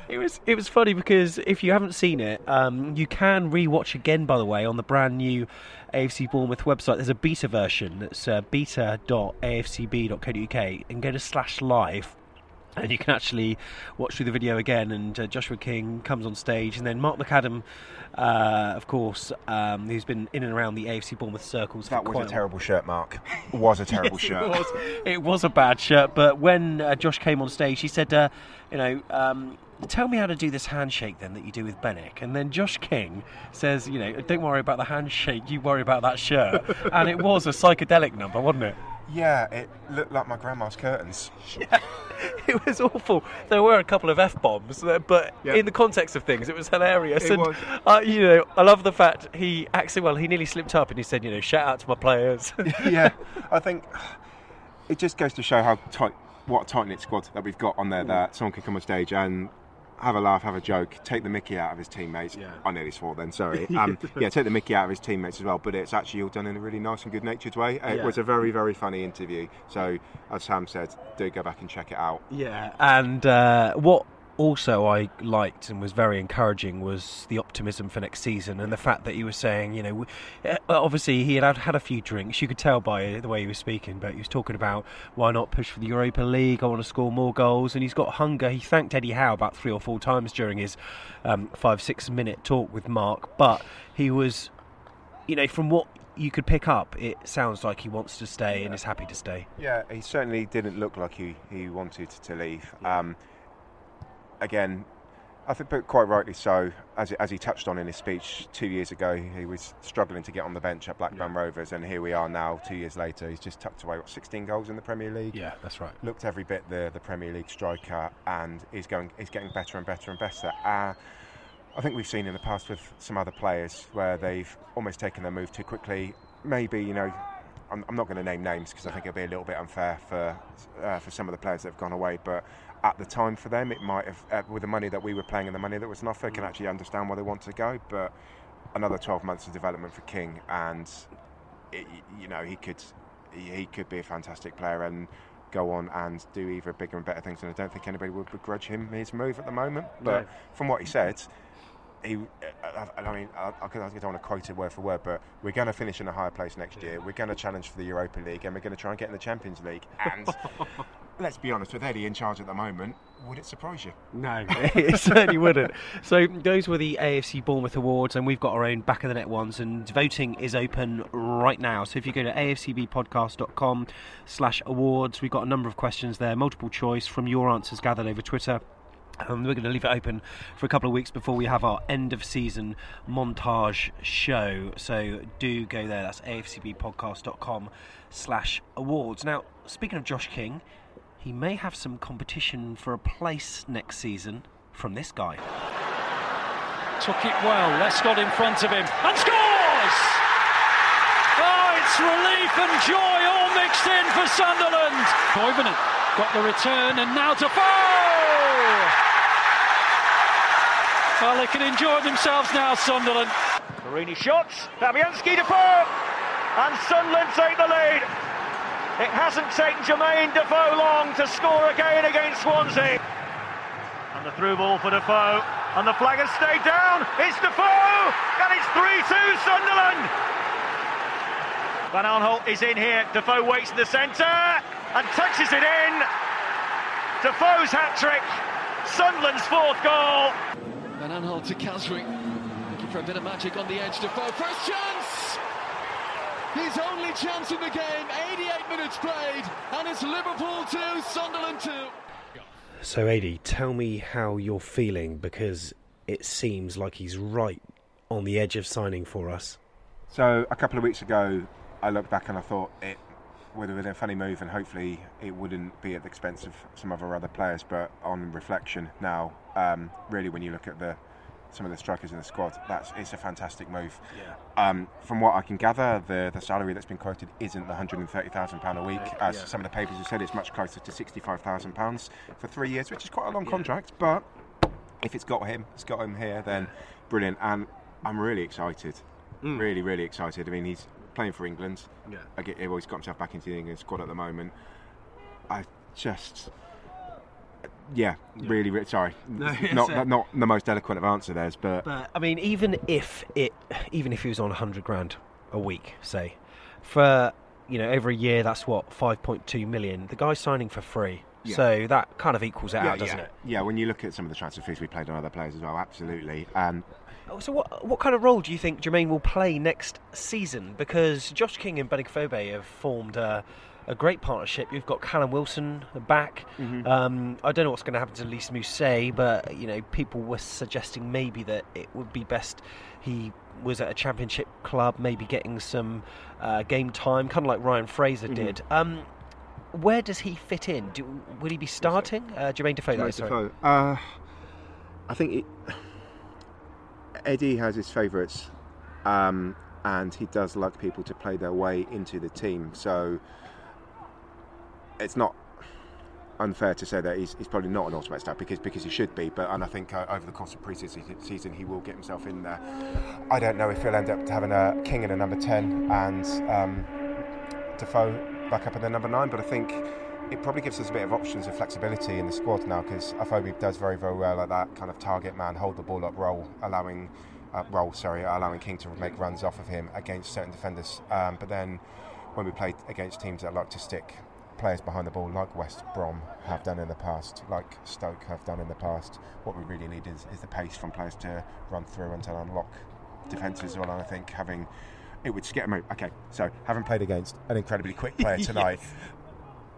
It was it was funny because if you haven't seen it, um, you can rewatch again. By the way, on the brand new AFC Bournemouth website, there's a beta version. That's uh, beta.afcb.co.uk, and go to slash live. And you can actually watch through the video again. And uh, Joshua King comes on stage, and then Mark McAdam, uh, of course, um, who's been in and around the AFC Bournemouth circles. That for was a terrible shirt, Mark. Was a <laughs> terrible Yes, shirt. It was. It was a bad shirt, but when uh, Josh came on stage, he said, uh, "You know, um, tell me how to do this handshake then that you do with Benik." And then Josh King says, "You know, don't worry about the handshake. You worry about that shirt." <laughs> and it was a psychedelic number, wasn't it? Yeah, it looked like my grandma's curtains. <laughs> it was awful. There were a couple of f bombs, but Yeah. in the context of things, it was hilarious. It and was. Uh, you know, I love the fact he actually well, he nearly slipped up and he said, you know, shout out to my players. <laughs> yeah, I think it just goes to show how tight, what a tight knit squad that we've got on there. That someone can come on stage and have a laugh, have a joke, take the Mickey out of his teammates. I nearly swore then. Sorry. <laughs> Um, yeah, take the Mickey out of his teammates as well. But it's actually all done in a really nice and good natured way. It Yeah. was a very very funny interview. So as Sam said, do go back and check it out. Yeah, and uh, what also I liked and was very encouraging was the optimism for next season and the fact that he was saying, you know, uh, obviously he had had- a few drinks. You could tell by the way he was speaking, but he was talking about why not push for the Europa League? I want to score more goals, and he's got hunger. He thanked Eddie Howe about three or four times during his um, five six minute talk with Mark, but he was, you know, from what you could pick up, it sounds like he wants to stay and is happy to stay. Yeah, he certainly didn't look like he, he wanted to leave. Um, again, I think, but quite rightly so, as, as he touched on in his speech two years ago, he was struggling to get on the bench at Blackburn Rovers, and here we are now, two years later. He's just tucked away what 16 goals in the Premier League. Yeah, that's right. Looked every bit the the Premier League striker, and he's going he's getting better and better and better. Uh, I think we've seen in the past with some other players where they've almost taken their move too quickly. Maybe you know, I'm, I'm not going to name names because I think it'll be a little bit unfair for uh, for some of the players that have gone away. But at the time for them, it might have uh, with the money that we were playing and the money that was on offer, I can mm. actually understand why they want to go. But another 12 months of development for King, and it, you know he could he, he could be a fantastic player and go on and do either bigger and better things. And I don't think anybody would begrudge him his move at the moment. But No. from what he said, he, I, I I mean, I, I don't want to quote it word for word, but we're going to finish in a higher place next year. We're going to challenge for the Europa League, and we're going to try and get in the Champions League. And <laughs> let's be honest, with Eddie in charge at the moment, would it surprise you? No, <laughs> it certainly wouldn't. So those were the AFC Bournemouth Awards, and we've got our own back of the net ones, and voting is open right now. So if you go to afcbpodcast.com slash awards, we've got a number of questions there, multiple choice from your answers gathered over Twitter. Um, we're going to leave it open for a couple of weeks before we have our end of season montage show. So do go there. That's afcbpodcast.com slash awards. Now, speaking of Josh King, he may have some competition for a place next season from this guy. Took it well. Lescott in front of him and scores! Oh, it's relief and joy all mixed in for Sunderland. Koivunen got the return and now to Defoe! Well, they can enjoy themselves now, Sunderland. Marini shots, Fabianski to Defoe, and Sunderland take the lead. It hasn't taken Jermaine Defoe long to score again against Swansea. And the through ball for Defoe, and the flag has stayed down. It's Defoe, and it's 3-2 Sunderland. Van Aanholt is in here. Defoe waits in the centre and touches it in. Defoe's hat trick. Sunderland's fourth goal. Van Aanholt to Khazri. Looking for a bit of magic on the edge. Defoe, first chance! His only chance in the game. 88 minutes played, and it's Liverpool 2, Sunderland 2. So, Adi, tell me how you're feeling because it seems like he's right on the edge of signing for us. So a couple of weeks ago, I looked back and I thought it would have been a funny move, and hopefully it wouldn't be at the expense of some of our other players. But on reflection now, um, really, when you look at the some of the strikers in the squad, that's it's a fantastic move. Um, from what I can gather, the the salary that's been quoted isn't the 130,000 pound a week, as yeah. some of the papers have said. It's much closer to 65,000 pounds for three years, which is quite a long contract. But if it's got him, it's got him here, then brilliant. And I'm really excited. Really, really excited. I mean, he's playing for England. Yeah. I get, well, he's got himself back into the England squad at the moment. I just, yeah, really, really sorry. No, <laughs> not, not the most eloquent of answer there's, but, But I mean, even if it, even if he was on 100 grand a week, say, for you know over a year, that's what 5.2 million. The guy's signing for free, Yeah. so that kind of equals it yeah, out, doesn't yeah. it? Yeah, when you look at some of the transfer fees we played on other players as well, absolutely. And Oh, So what what kind of role do you think Jermaine will play next season? Because Josh King and Benik Afobe have formed a, a great partnership. You've got Callum Wilson back. Mhm. Um, I don't know what's going to happen to Lys Mousset, but you know people were suggesting maybe that it would be best he was at a championship club, maybe getting some uh, game time, kind of like Ryan Fraser Mhm. did. Um, where does he fit in? Do, will he be starting? Uh, Jermaine Defoe. Jermaine. Defoe. Uh, I think it, Eddie has his favourites, um, and he does like people to play their way into the team. So it's not unfair to say that he's, he's probably not an automatic start because because he should be. But and I think uh, over the course of pre-season he will get himself in there. I don't know if he'll end up having a King and a number ten and um, Defoe back up in the number nine, but I think it probably gives us a bit of options and flexibility in the squad now because Afobe does very very well at that kind of target man, hold the ball up role, allowing uh, role sorry, allowing King to make runs off of him against certain defenders. Um, but then when we play against teams that like to stick players behind the ball, like West Brom have done in the past, like Stoke have done in the past, what we really need is, is the pace from players to run through and to unlock defences as well. And I think having it would just get them out. Okay, so having played against an incredibly quick player <laughs> tonight,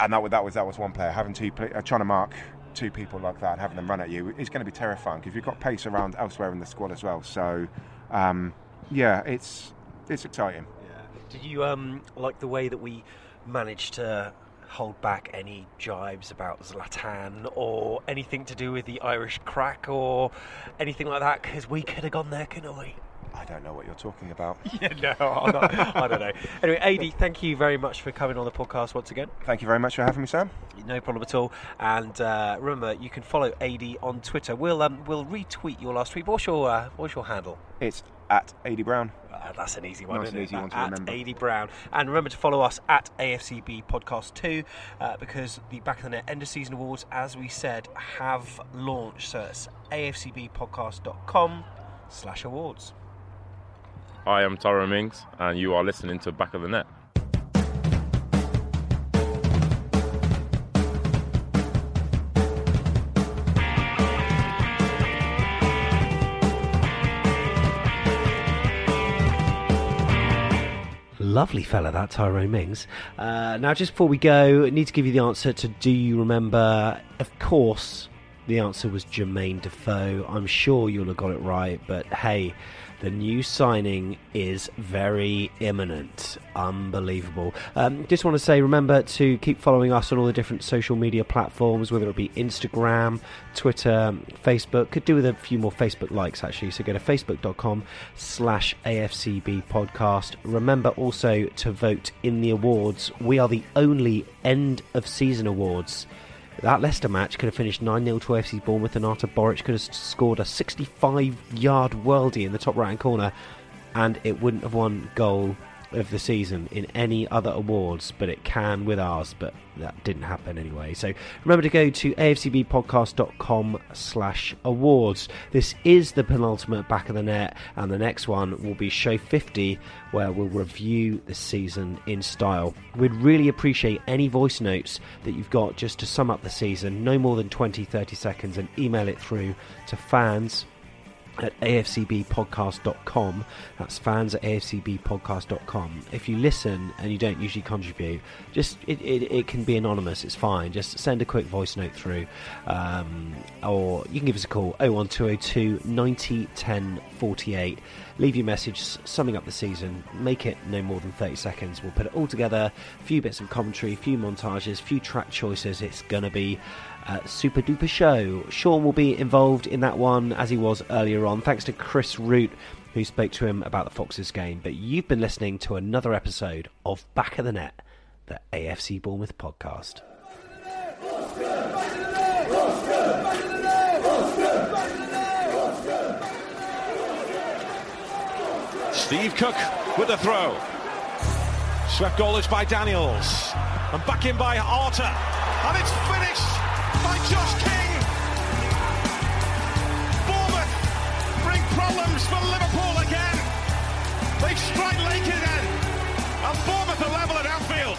and that was that was that was one player having two play, uh, trying to mark two people like that, having them run at you is going to be terrifying because you've got pace around elsewhere in the squad as well. So, um, yeah, it's it's exciting. Did you um, like the way that we managed to hold back any jibes about Zlatan or anything to do with the Irish crack or anything like that? Because we could have gone there, couldn't we? I don't know what you're talking about. <laughs> Yeah, no, not, I don't know. Anyway, AD, thank you very much for coming on the podcast once again. Thank you very much for having me, Sam. No problem at all. And uh, remember, you can follow AD on Twitter. We'll um, we'll retweet your last tweet. What's your uh, what's your handle? It's at AD Brown. Uh, that's an easy one, Nice isn't it? easy one to at remember. AD Brown. And remember to follow us at AFCB Podcast 2 uh, because the Back of the Net End of Season Awards, as we said, have launched. So it's afcbpodcast.com slash awards. I am Tyrone Mings, and you are listening to Back of the Net. Lovely fella, that Tyrone Mings. Uh, now, just before we go, I need to give you the answer to Do You Remember? Of course, the answer was Jermaine Defoe. I'm sure you'll have got it right, but hey, the new signing is very imminent. Unbelievable. Um, just want to say, remember to keep following us on all the different social media platforms, whether it be Instagram, Twitter, Facebook. Could do with a few more Facebook likes actually. So go to facebook.com slash AFCB podcast. Remember also to vote in the awards. We are the only end of season awards. That Leicester match could have finished 9 0 to AFC Bournemouth, and Artur Boruc could have scored a 65 yard worldie in the top right hand corner, and it wouldn't have won goal of the season in any other awards, but it can with ours, but that didn't happen anyway. So remember to go to afcbpodcast.com slash awards. This is the penultimate back of the net, and the next one will be show 50, where we'll review the season in style. We'd really appreciate any voice notes that you've got just to sum up the season, no more than 20 30 seconds, and email it through to fans at afcbpodcast.com. That's fans at afcbpodcast.com. If you listen and you don't usually contribute, just it, it, it can be anonymous. It's fine. Just send a quick voice note through, um, or you can give us a call 01202 90 10 48. Leave your message summing up the season. Make it no more than 30 seconds. We'll put it all together. A few bits of commentary, a few montages, a few track choices. It's gonna be uh, super duper show. Sean will be involved in that one as he was earlier on, thanks to Chris Root, who spoke to him about the Foxes game. But you've been listening to another episode of Back of the Net, the AFC Bournemouth podcast. Steve Cook with the throw. Swept goallage by Daniels. And back in by Arter. And it's finished by Josh King. Bournemouth bring problems for Liverpool again. They strike late again. And Bournemouth are level at Anfield.